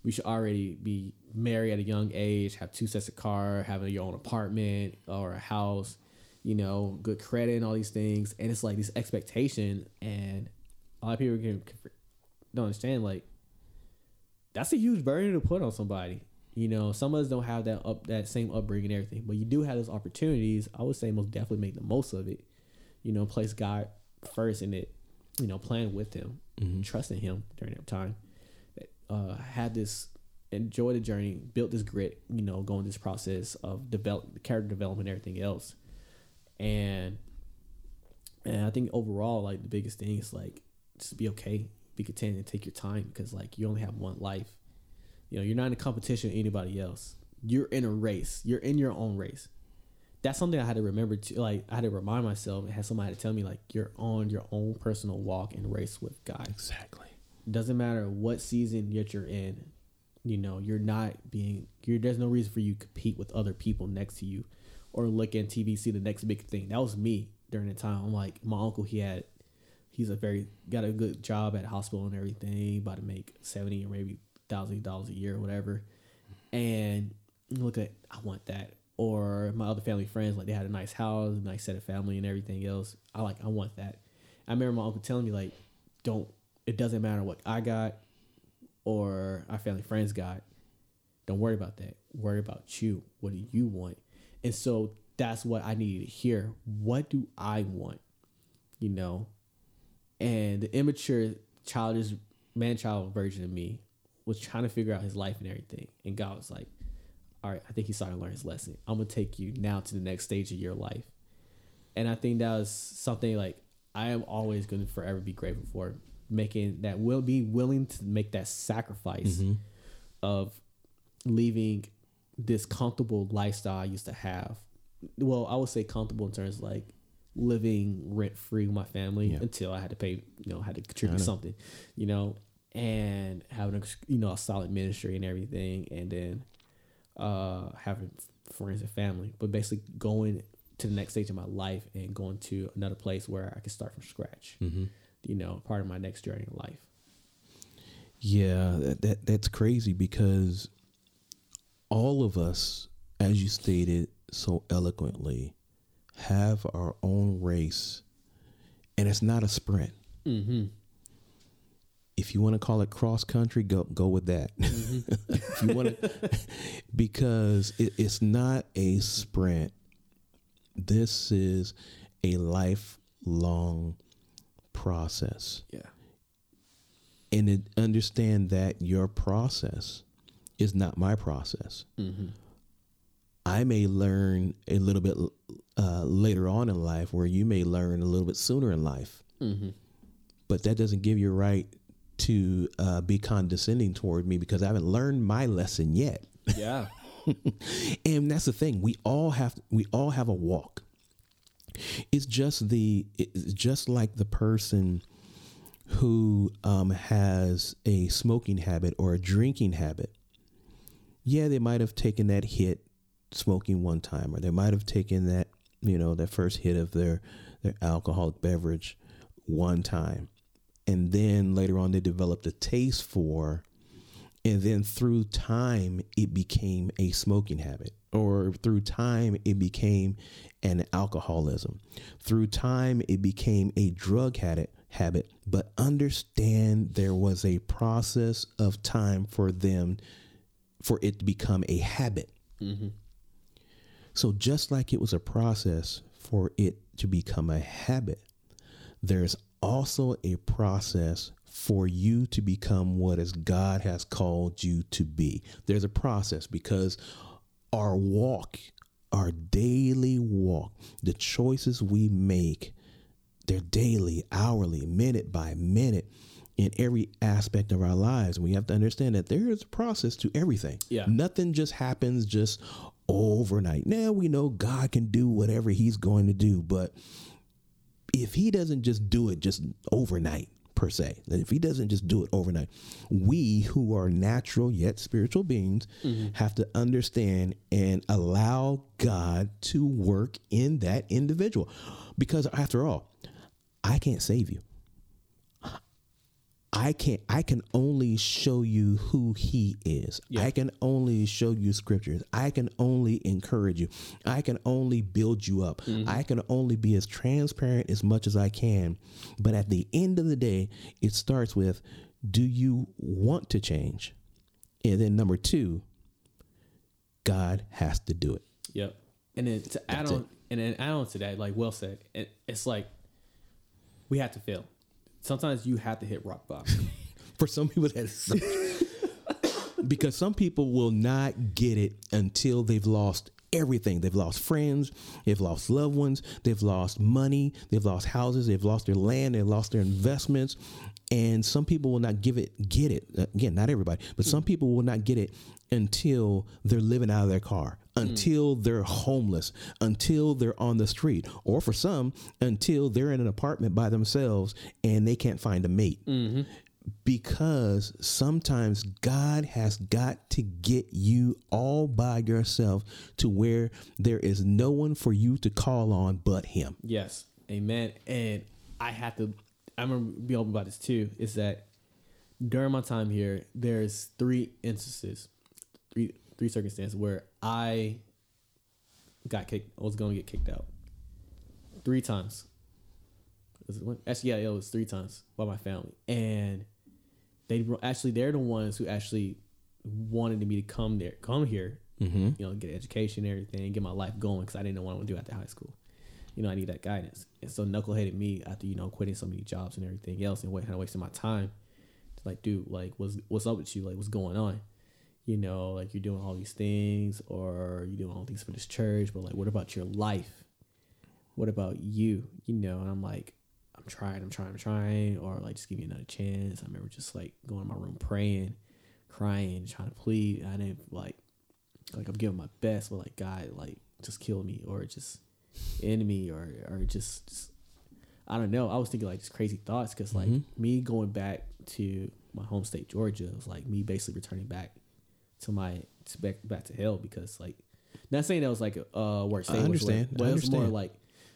we should already be married at a young age, have two sets of car, having your own apartment or a house, you know, good credit and all these things. And it's like this expectation, and a lot of people can, can don't understand like that's a huge burden to put on somebody. You know, some of us don't have that up that same upbringing and everything, but you do have those opportunities. I would say most definitely make the most of it. you know, place God first in it, you know, playing with Him, trusting Him during that time. Uh, had this enjoy the journey, built this grit, you know, going this process of develop character development, and everything else, and and I think overall, like the biggest thing is like just be okay, be content, and take your time because like you only have one life. You know, you're not in a competition with anybody else. You're in a race. You're in your own race. That's something I had to remember to like. I had to remind myself. It had somebody to tell me like you're on your own personal walk and race with God. Exactly. Doesn't matter what season yet you're in. You know, you're not being. You're, there's no reason for you to compete with other people next to you, or look TV see the next big thing. That was me during the time. I'm like my uncle. He had. He's a very got a good job at hospital and everything. About to make seventy or maybe thousand dollars a year or whatever. And look at I want that. Or my other family friends like they had a nice house, a nice set of family and everything else. I like I want that. I remember my uncle telling me like, don't. It doesn't matter what I got or our family friends got. Don't worry about that. Worry about you. What do you want? And so that's what I needed to hear. What do I want? You know? And the immature, childish, man child version of me was trying to figure out his life and everything. And God was like, all right, I think he's starting to learn his lesson. I'm going to take you now to the next stage of your life. And I think that was something like I am always going to forever be grateful for making that will be willing to make that sacrifice mm-hmm. of leaving this comfortable lifestyle I used to have. Well, I would say comfortable in terms of like living rent free with my family Yeah. until I had to pay, you know, had to contribute something, you know, and having a you know a solid ministry and everything, and then uh having friends and family, but basically going to the next stage of my life and going to another place where I can start from scratch. You know, part of my next journey in life. Yeah, that, that that's crazy because all of us, as you stated so eloquently, have our own race, and it's not a sprint. Mm-hmm. If you want to call it cross country, go go with that. if you want to, because it, it's not a sprint. This is a lifelong process Yeah. and it, understand that your process is not my process. I may learn a little bit uh, later on in life, where you may learn a little bit sooner in life, but that doesn't give you a right to uh, be condescending toward me because I haven't learned my lesson yet. Yeah. and that's the thing we all have we all have a walk it's just the it's just like the person who um, has a smoking habit or a drinking habit yeah they might have taken that hit smoking one time or they might have taken that you know that first hit of their their alcoholic beverage one time. And then later on they developed a taste for and then through time it became a smoking habit or through time it became an alcoholism. Through time it became a drug habit habit but understand there was a process of time for them for it to become a habit mm-hmm. so just like it was a process for it to become a habit there's also a process for you to become what as God has called you to be. There's a process because our walk, our daily walk, the choices we make, they're daily, hourly, minute by minute in every aspect of our lives. We have to understand that there is a process to everything. Yeah. Nothing just happens just overnight. Now we know God can do whatever he's going to do, but if he doesn't just do it just overnight per se if he doesn't just do it overnight we who are natural yet spiritual beings mm-hmm. have to understand and allow god to work in that individual because after all i can't save you I can't I can only show you who he is. I can only show you scriptures. I can only encourage you. I can only build you up. Mm-hmm. I can only be as transparent as much as I can. But at the end of the day, it starts with do you want to change? And then number 2, God has to do it. Yep. And then to add That's on, it. and then add on to that, like well said, it, it's like we have to fail. Sometimes you have to hit rock bottom. For some people, that's because some people will not get it until they've lost everything. They've lost friends, they've lost loved ones, they've lost money, they've lost houses, they've lost their land, they've lost their investments. And some people will not give it, get it. Uh, again, not everybody, but some people will not get it until they're living out of their car, hmm. until they're homeless, until they're on the street, or for some, until they're in an apartment by themselves and they can't find a mate mm-hmm. Because sometimes God has got to get you all by yourself to where there is no one for you to call on but Him. Yes, amen. And I have to. I remember be open about this too. Is that during my time here, there's three instances, three three circumstances where I got kicked. I was going to get kicked out three times. Actually, yeah, it was three times by my family, and they were- actually they're the ones who actually wanted me to come there, come here, Mm-hmm. you know, get an education and everything, get my life going because I didn't know what I want to do after high school. You know, I need that guidance. And so knuckleheaded me after you know quitting so many jobs and everything else and kind of wasting my time. It's like, dude, like, what's what's up with you? Like, what's going on? You know, like you're doing all these things, or you're doing all these for this church, but like, what about your life? What about you? You know, and I'm like, I'm trying, I'm trying, I'm trying, or like, just give me another chance. I remember just like going in my room praying, crying, trying to plead. I didn't like like I'm giving my best, but like God, like just kill me or just end me or or just, just I don't know. I was thinking like just crazy thoughts because like me going back to my home state Georgia was like me basically returning back to my to back back to hell because like not saying that was like a uh, work state, I understand. but I it was more like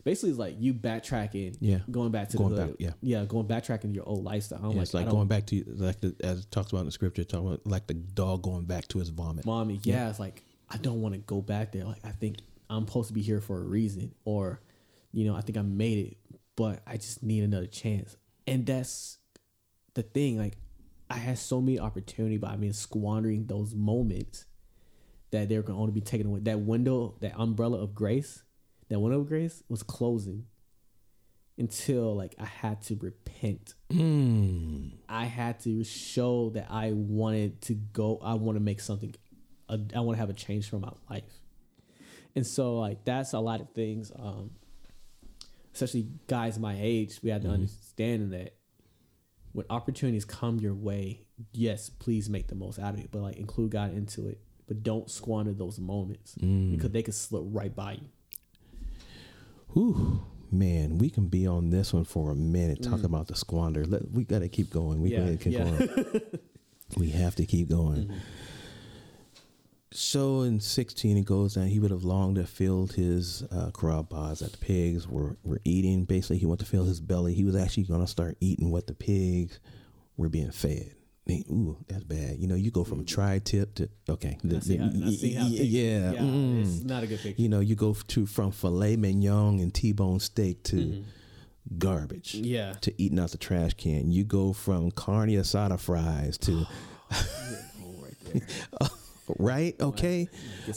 basically it's like you backtracking, Yeah. going back to Going the back, yeah. yeah, going backtracking your old lifestyle. I'm Yeah, like, it's like going back to like the, as it talks about in the scripture, talking about like the dog going back to his vomit. mommy, yeah, it's like I don't want to go back there. Like I think I'm supposed to be here for a reason, or you know, I think I made it, but I just need another chance. And that's the thing. Like I had so many opportunity, but I've been squandering those moments that they're going to only be taken away. That window, that umbrella of grace, that window of grace was closing until like I had to repent. Mm. I had to show that I wanted to go. I want to make something. I want to have a change for my life, and so like that's a lot of things. Um, especially guys my age, we have to understand that when opportunities come your way, yes, please make the most out of it, but like include God into it. But don't squander those moments because they could slip right by you. Whew, man, we can be on this one for a minute. Talk about the squander. Let, we got to keep going. We Mm. Yeah, gotta keep yeah. going. we have to keep going. So in 16, it goes down. He would have longed to filled his uh, carob pods that the pigs were, were eating. Basically, he wanted to fill his belly. He was actually going to start eating what the pigs were being fed. Ooh, that's bad. You know, you go from tri-tip to okay. I see how, see how yeah, mm. it's not a good picture. You know, you go to from filet mignon and T-bone steak to garbage. Mm-hmm. Yeah. To eating out the trash can. You go from carne asada fries to Oh, right right. Okay.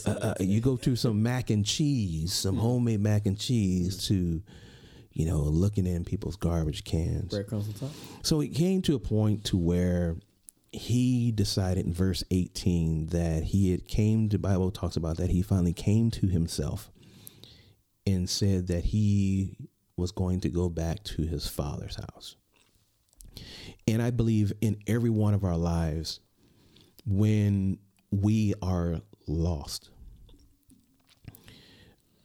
Uh, uh, you go to some mac and cheese, Mm-hmm. some homemade mac and cheese to, you know, looking in people's garbage cans. breadcrumbs on top. So it came to a point to where he decided in verse 18 that he had came to Bible talks about that he finally came to himself and said that he was going to go back to his father's house. And I believe in every one of our lives when we are lost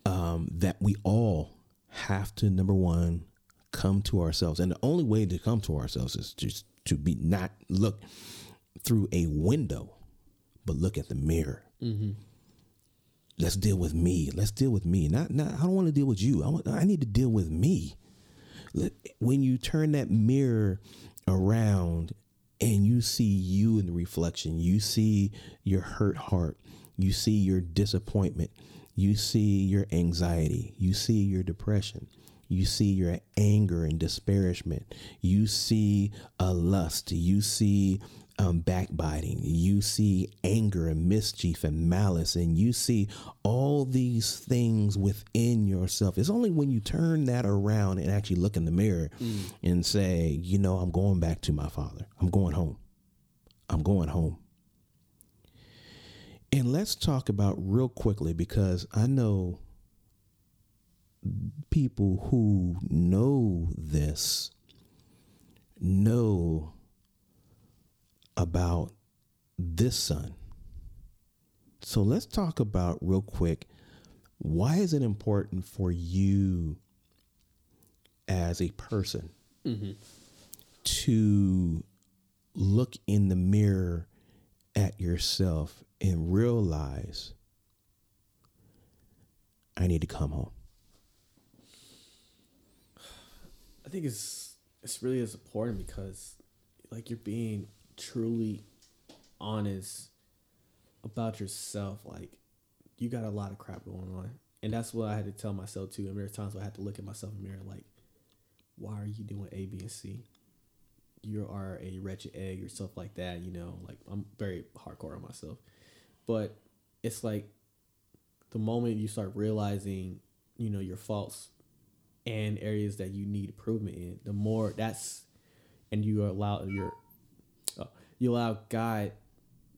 um, that we all have to number one come to ourselves and the only way to come to ourselves is just to be not look through a window but look at the mirror. Mm-hmm. Let's deal with me. Let's deal with me. Not not i don't want to deal with you. I want i need to deal with me. When you turn that mirror around and you see you in the reflection, you see your hurt heart, you see your disappointment, you see your anxiety, you see your depression, you see your anger and disparagement, you see a lust, you see um, backbiting, you see anger and mischief and malice, and you see all these things within yourself. It's only when you turn that around and actually look in the mirror mm. and say, you know, I'm going back to my father. I'm going home. I'm going home. And let's talk about real quickly because I know people who know this know about this son. So let's talk about real quick why is it important for you as a person mm-hmm. to look in the mirror at yourself and realize I need to come home? I think it's it's really as important because like you're being truly honest about yourself. Like you got a lot of crap going on. And that's what I had to tell myself too. And there are times where I had to look at myself in the mirror like, why are you doing A, B, and C? You are a wretched egg or stuff like that, you know, like I'm very hardcore on myself. But it's like the moment you start realizing, you know, your faults and areas that you need improvement in, the more that's and you allow your you allow God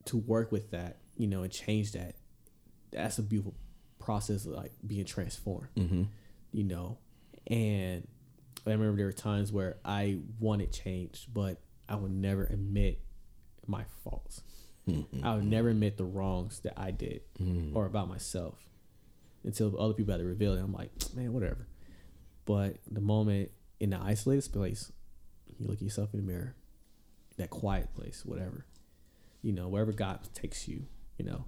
to work with that, you know, and change that. That's a beautiful process of like being transformed, mm-hmm. you know. And I remember there were times where I wanted change, but I would never admit my faults. Mm-hmm. I would never admit the wrongs that I did mm-hmm. or about myself until other people had to reveal it. I'm like, man, whatever. But the moment in the isolated place, you look yourself in the mirror, that quiet place, whatever, you know, wherever God takes you, you know,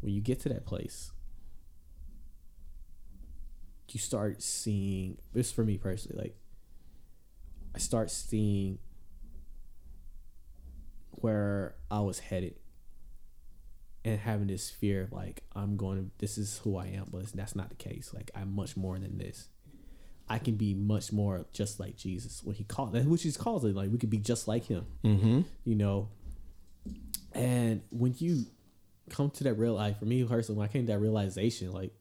when you get to that place, you start seeing this for me personally, like I start seeing where I was headed and having this fear of like I'm going to this is who I am, but that's not the case. Like I'm much more than this. I can be much more just like Jesus when he called that, which he's calls it. Like we could be just like him, mm-hmm. you know. And when you come to that real life, for me personally, when I came to that realization, like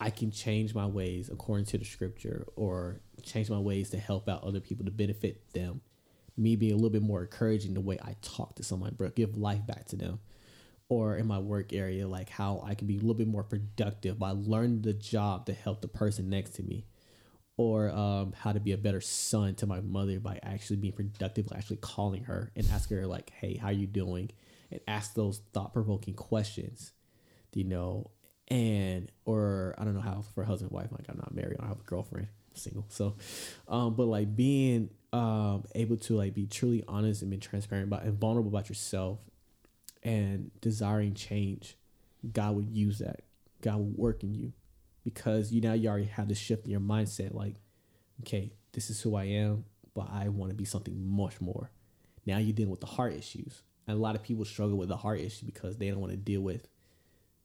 I can change my ways according to the scripture, or change my ways to help out other people to benefit them. Me being a little bit more encouraging the way I talk to someone, bro, give life back to them or in my work area, like how I can be a little bit more productive by learning the job to help the person next to me or um, how to be a better son to my mother by actually being productive, actually calling her and asking her like, "Hey, how you doing?" and ask those thought provoking questions, you know. And or I don't know how for husband wife, like I'm not married, I have a girlfriend, I'm single. So, um, but like being um able to like be truly honest and be transparent about and vulnerable about yourself, and desiring change, God would use that. God will work in you because you now you already have this shift in your mindset like okay this is who i am but i want to be something much more. Now you're dealing with the heart issues. And a lot of people struggle with the heart issue because they don't want to deal with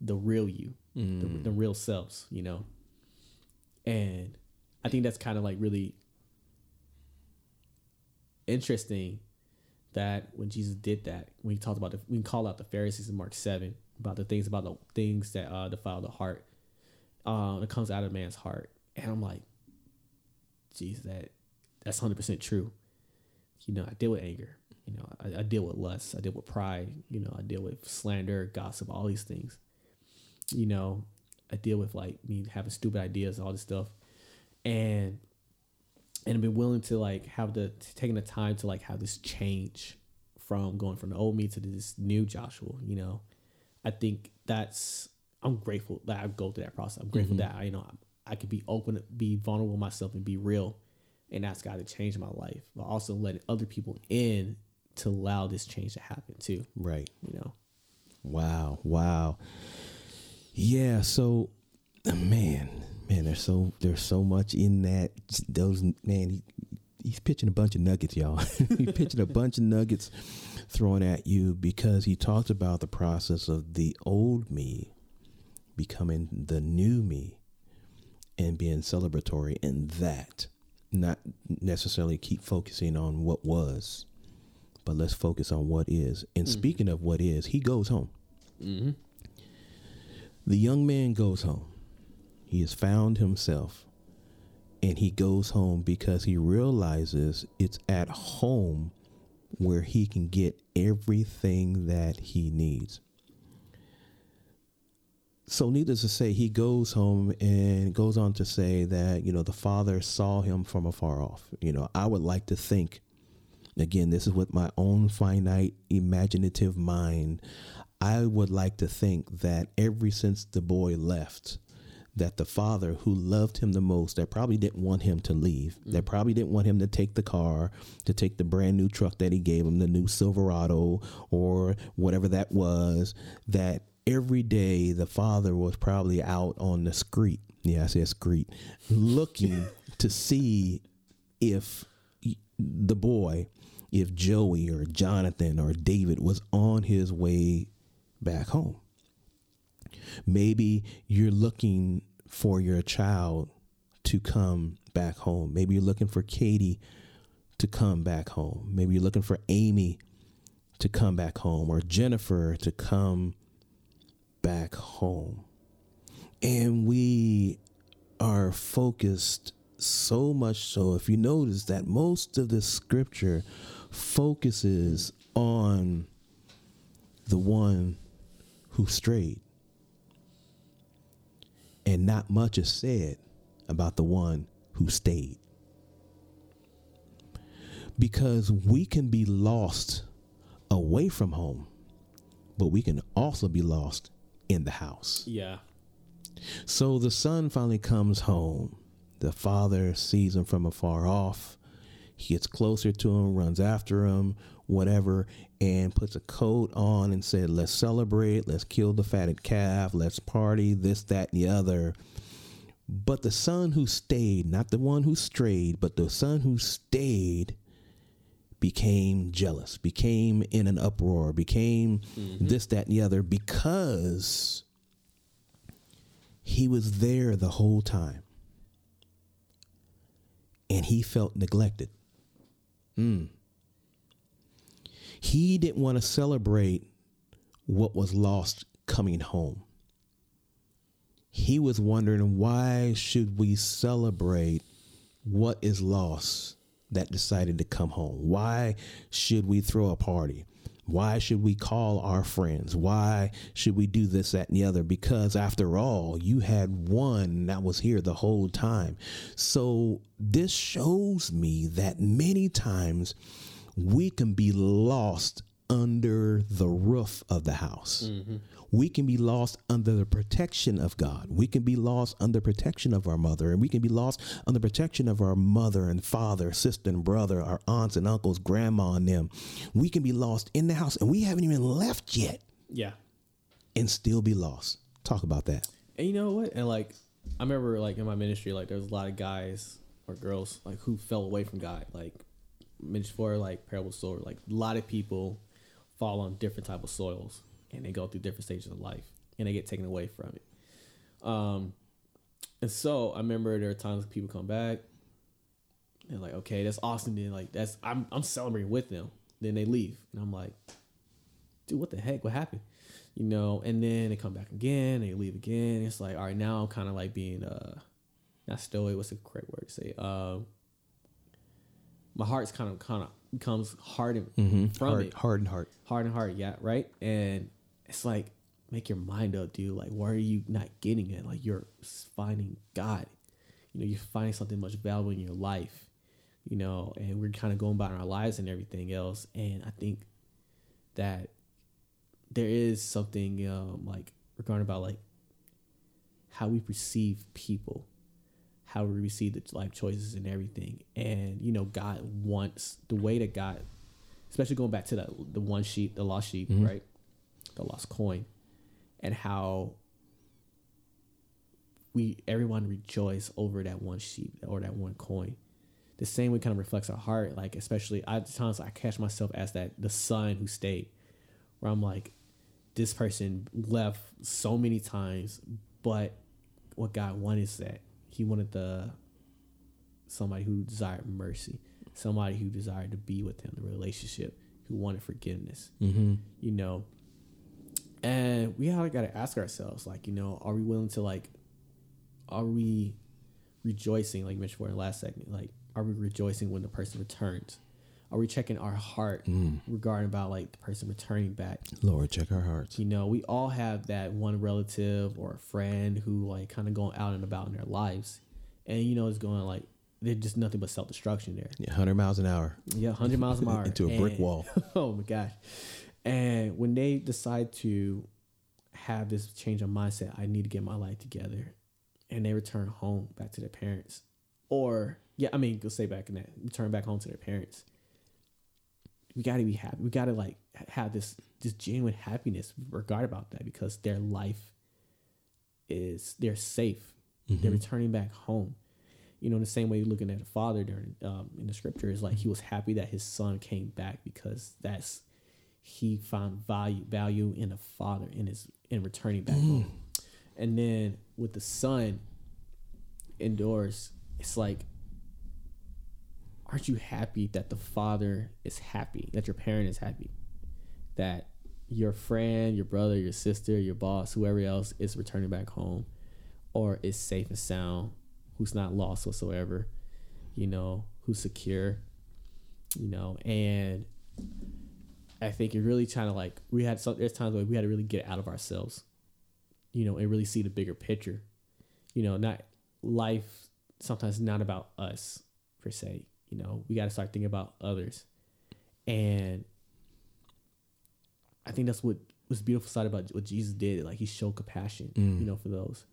the real you mm. the, the real selves you know? And i think that's kind of like really interesting that when jesus did that when he talked about the we can call out the pharisees in mark 7 about the things about the things that uh defile the heart Um, that comes out of man's heart. And I'm like, geez, that that's hundred percent true. You know, I deal with anger. You know, I, I, deal with lust. I deal with pride. You know, I deal with slander, gossip, all these things. You know, I deal with like me having stupid ideas, all this stuff, and and I've been willing to like have the taking the time to like have this change from going from the old me to this new Joshua. You know, I think that's I'm grateful that I go through that process. I'm grateful mm-hmm. that I, you know I, I could be open, be vulnerable myself, and be real, and ask God to change my life, but also letting other people in to allow this change to happen too. Right. You know. Wow. Wow. Yeah. So, man, man, there's so there's so much in that. Those man, he, he's pitching a bunch of nuggets, y'all. he's pitching a bunch of nuggets thrown at you because he talked about the process of the old me becoming the new me and being celebratory in that, not necessarily keep focusing on what was, but let's focus on what is. And mm-hmm. speaking of what is, he goes home. Mm-hmm. The young man goes home. He has found himself and he goes home because he realizes it's at home where he can get everything that he needs. So, needless to say, he goes home and goes on to say that, you know, the father saw him from afar off. You know, I would like to think, again, this is with my own finite, imaginative mind. I would like to think that ever since the boy left, that the father who loved him the most, that probably didn't want him to leave, mm. that probably didn't want him to take the car, to take the brand new truck that he gave him, the new Silverado or whatever that was, that every day the father was probably out on the street. Yeah, I said street, looking to see if the boy, if Joey or Jonathan or David was on his way back home. Maybe you're looking for your child to come back home. Maybe you're looking for Katie to come back home. Maybe you're looking for Amy to come back home or Jennifer to come back home. And we are focused so much so, if you notice that most of the scripture focuses on the one who strayed. And not much is said about the one who stayed. Because we can be lost away from home, but we can also be lost in the house. Yeah. So the son finally comes home. The father sees him from afar off. He gets closer to him, runs after him, whatever, and puts a coat on and said, Let's celebrate, let's kill the fatted calf, let's party, this, that, and the other. But the son who stayed, not the one who strayed, but the son who stayed, became jealous, became in an uproar, became this, that, and the other because he was there the whole time and he felt neglected. Mm. He didn't want to celebrate what was lost coming home. He was wondering why should we celebrate what is lost that decided to come home? Why should we throw a party? Why should we call our friends? Why should we do this, that, and the other? Because after all, you had one that was here the whole time. So this shows me that many times we can be lost under the roof of the house. Mm-hmm. We can be lost under the protection of God. We can be lost under protection of our mother, and we can be lost under protection of our mother and father, sister and brother, our aunts and uncles, grandma and them. We can be lost in the house, and we haven't even left yet, Yeah. and still be lost. Talk about that. And you know what? And like, I remember like in my ministry, like there was a lot of guys or girls like who fell away from God. Like mentioned for like parable story, like a lot of people fall on different type of soils and they go through different stages of life and they get taken away from it. Um, and so I remember there are times people come back. They're like, okay, that's awesome. Then like that's I'm I'm celebrating with them. Then they leave, and I'm like, dude, what the heck? What happened? You know, and then they come back again, they leave again. It's like, all right, now I'm kind of like being uh not stoic, what's the correct word to say? Um my heart's kind of kind of becomes hardened from hard, it. hard and heart. Hard and hard, yeah, right? And it's like make your mind up, dude. Like why are you not getting it? Like you're finding God. You know, you're finding something much valuable in your life. You know, and we're kind of going about our lives and everything else. And I think that there is something um, like regarding about like how we perceive people, how we receive the life choices and everything. And you know, God wants the way that God, especially going back to the the one sheep, the lost sheep, right, the lost coin, and how we everyone rejoice over that one sheep or that one coin. The same way kind of reflects our heart, like especially I times I catch myself as that the son who stayed, where I'm like, this person left so many times, but what God wanted is that He wanted the somebody who desired mercy, somebody who desired to be with Him, the relationship. who wanted forgiveness. Mm-hmm. You know, and we gotta gotta ask ourselves, like, you know, are we willing to like, are we rejoicing, like you mentioned for the last segment, like, are we rejoicing when the person returns? Are we checking our heart mm. regarding about like the person returning back? Lord, check our hearts. You know, we all have that one relative or a friend who like kind of going out and about in their lives, and you know, it's going like there's just nothing but self destruction there. Yeah, 100 miles an hour Yeah, hundred miles an hour into a brick And- wall. oh my gosh! And when they decide to have this change of mindset, I need to get my life together, and they return home back to their parents, or yeah, I mean, go stay back in that, return back home to their parents. We got to be happy. We got to like have this this genuine happiness regard about that because their life is they're safe. They're returning back home. You know, in the same way you're looking at a father during um, in the scripture is like he was happy that his son came back because that's he found value value in a father in his in returning back mm. home. And then with the son indoors, it's like aren't you happy that the father is happy, that your parent is happy, that your friend, your brother, your sister, your boss, whoever else is returning back home or is safe and sound, who's not lost whatsoever, you know, who's secure, you know, and I think you're really trying to like we had some there's times where we had to really get out of ourselves, you know, and really see the bigger picture. You know, not life sometimes not about us per se. You know, we got to start thinking about others, and I think that's what was beautiful side about what Jesus did. Like he showed compassion, mm. you know, for those.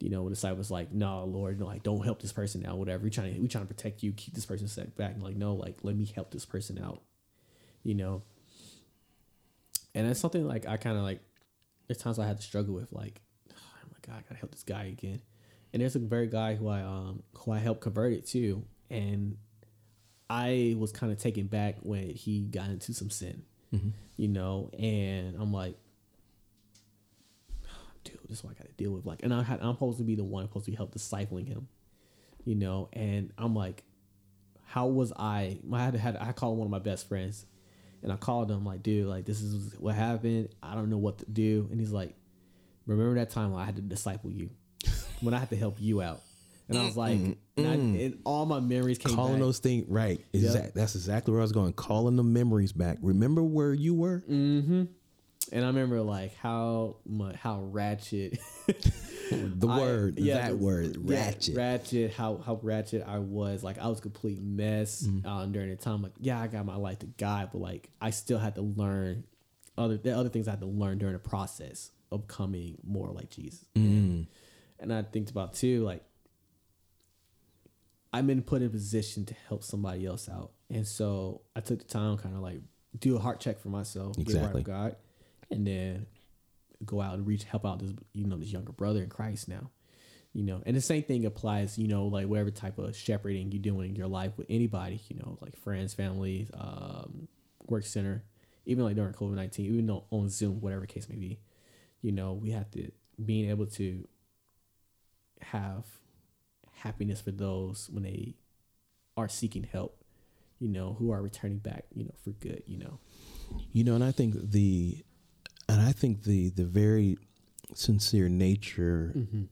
You know, when the disciples like, no, Lord, no, like don't help this person out, whatever. We trying to we trying to protect you, keep this person set back. And like, no, like let me help this person out. You know. And that's something like I kind of like. There's times I had to struggle with like, oh my god, I gotta help this guy again. And there's a very guy who I um who I helped convert it to, and I was kind of taken back when he got into some sin, you know, and I'm like, dude, this is what I got to deal with. Like, and I had, I'm supposed to be the one supposed to be help discipling him, you know, and I'm like, how was I? I had had I called one of my best friends, and I called him like, dude, like this is what happened. I don't know what to do, and he's like, remember that time when I had to disciple you, when I had to help you out, and I was like, and, I, and all my memories came Calling back. those things right. Exact, That's exactly where I was going. Calling the memories back. Remember where you were? Mm. And I remember like how much how ratchet The I- word, yeah, that word, yeah, ratchet. ratchet, how how ratchet I was. Like I was a complete mess Mm-hmm. um, during the time. Like yeah, I got my life to God, but like I still had to learn other the other things I had to learn during the process of becoming more like Jesus. Mm. And I think about too like I'm in put in a position to help somebody else out, and so I took the time kind of like do a heart check for myself, get right Exactly. with God, and then go out and reach help out this you know this younger brother in Christ now. You know, and the same thing applies, you know, like whatever type of shepherding you're doing in your life with anybody, you know, like friends, family, um, work center, even like during COVID nineteen, even though on Zoom, whatever case may be, you know, we have to being able to have happiness for those when they are seeking help, you know, who are returning back, you know, for good, you know. You know, and I think the, and I think the the very sincere nature mm-hmm.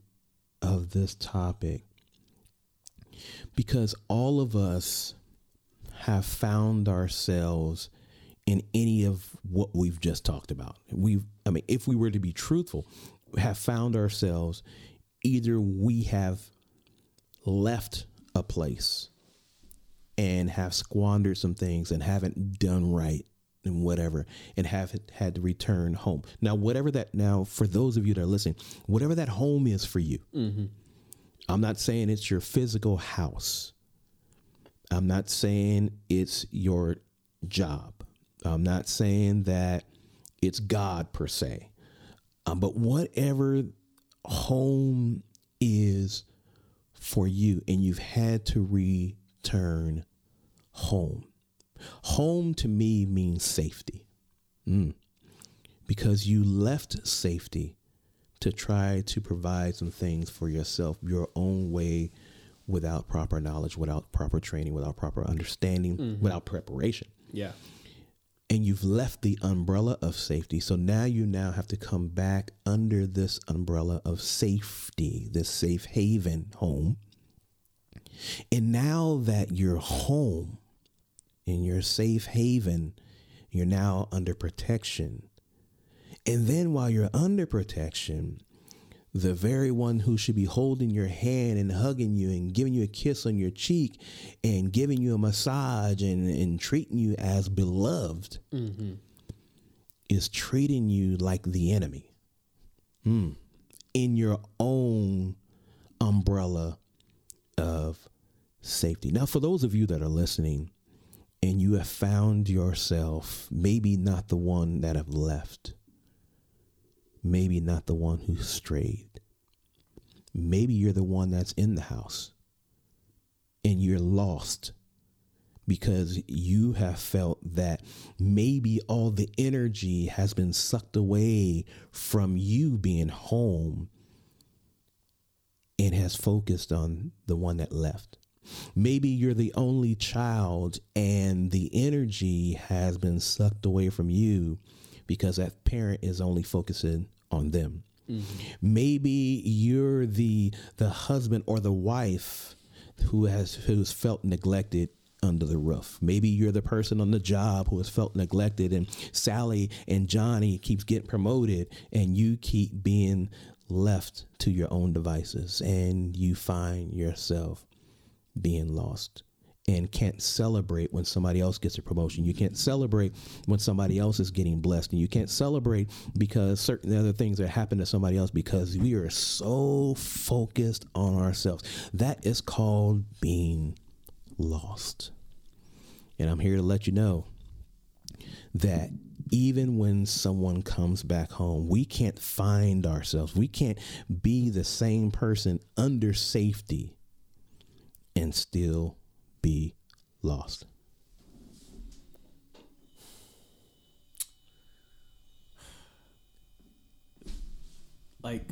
of this topic, because all of us have found ourselves in any of what we've just talked about. We've, I mean, if we were to be truthful, have found ourselves either we have left a place and have squandered some things and haven't done right and whatever and have had to return home. Now, whatever that now for those of you that are listening, whatever that home is for you, I'm not saying it's your physical house. I'm not saying it's your job. I'm not saying that it's God per se. Um, but whatever home is for you, and you've had to return home. Home to me means safety. Mm. Because you left safety to try to provide some things for yourself your own way without proper knowledge, without proper training, without proper understanding, without preparation. Yeah. and you've left the umbrella of safety. So now you now have to come back under this umbrella of safety, this safe haven home. And now that you're home in your safe haven, you're now under protection. And then while you're under protection, the very one who should be holding your hand and hugging you and giving you a kiss on your cheek and giving you a massage and, and treating you as beloved mm-hmm. is treating you like the enemy mm. in your own umbrella of safety. Now, for those of you that are listening and you have found yourself maybe not the one that have left, maybe not the one who strayed. Maybe you're the one that's in the house and you're lost because you have felt that maybe all the energy has been sucked away from you being home and has focused on the one that left. Maybe you're the only child and the energy has been sucked away from you because that parent is only focusing on them. Mm-hmm. Maybe you're the the husband or the wife who has who's felt neglected under the roof. Maybe you're the person on the job who has felt neglected and Sally and Johnny keeps getting promoted and you keep being left to your own devices and you find yourself being lost and can't celebrate when somebody else gets a promotion. You can't celebrate when somebody else is getting blessed. And you can't celebrate because certain other things are happening to somebody else because we are so focused on ourselves. That is called being lost. And I'm here to let you know that even when someone comes back home, we can't find ourselves. We can't be the same person under safety and still be lost? Like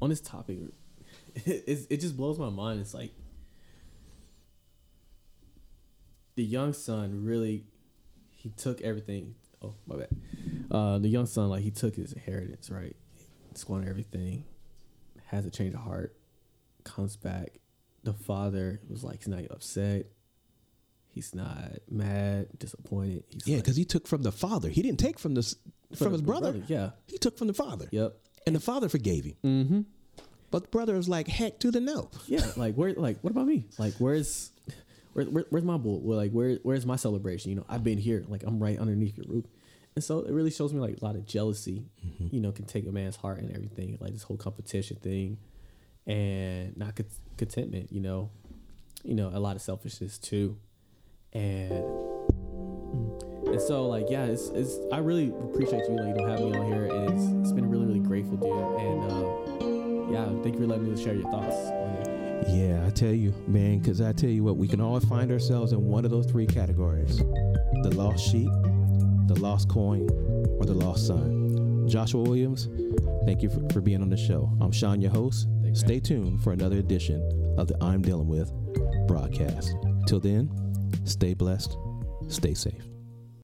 on this topic, it, it just blows my mind. It's like the young son really he took everything. Oh my bad. Uh, the young son like he took his inheritance right, squandered everything, has a change of heart, comes back, the father was like, he's not upset. He's not mad, disappointed. He's yeah, because like, he took from the father. He didn't take from this from, his brother. brother. Yeah, he took from the father. Yep, and the father forgave him. Mm-hmm. But the brother was like, heck to the no. Yeah, like where? Like what about me? Like where's where, where, where's my bull? Well, like where where's my celebration? You know, I've been here. Like I'm right underneath your roof. And so it really shows me like a lot of jealousy, mm-hmm. you know, can take a man's heart and everything. Like this whole competition thing, and not contentment. You know, you know, a lot of selfishness too, and and so like yeah, it's it's I really appreciate you like you know having me on here, and it's it's been really really grateful, dude, and uh, yeah, thank you for letting me share your thoughts. Yeah, I tell you, man, because I tell you what, we can all find ourselves in one of those three categories: the lost sheep, the lost coin, or the lost son. Joshua Williams, thank you for, for being on the show. I'm Sean, your host. Stay tuned for another edition of the I'm Dealing With broadcast. Till then, stay blessed, stay safe.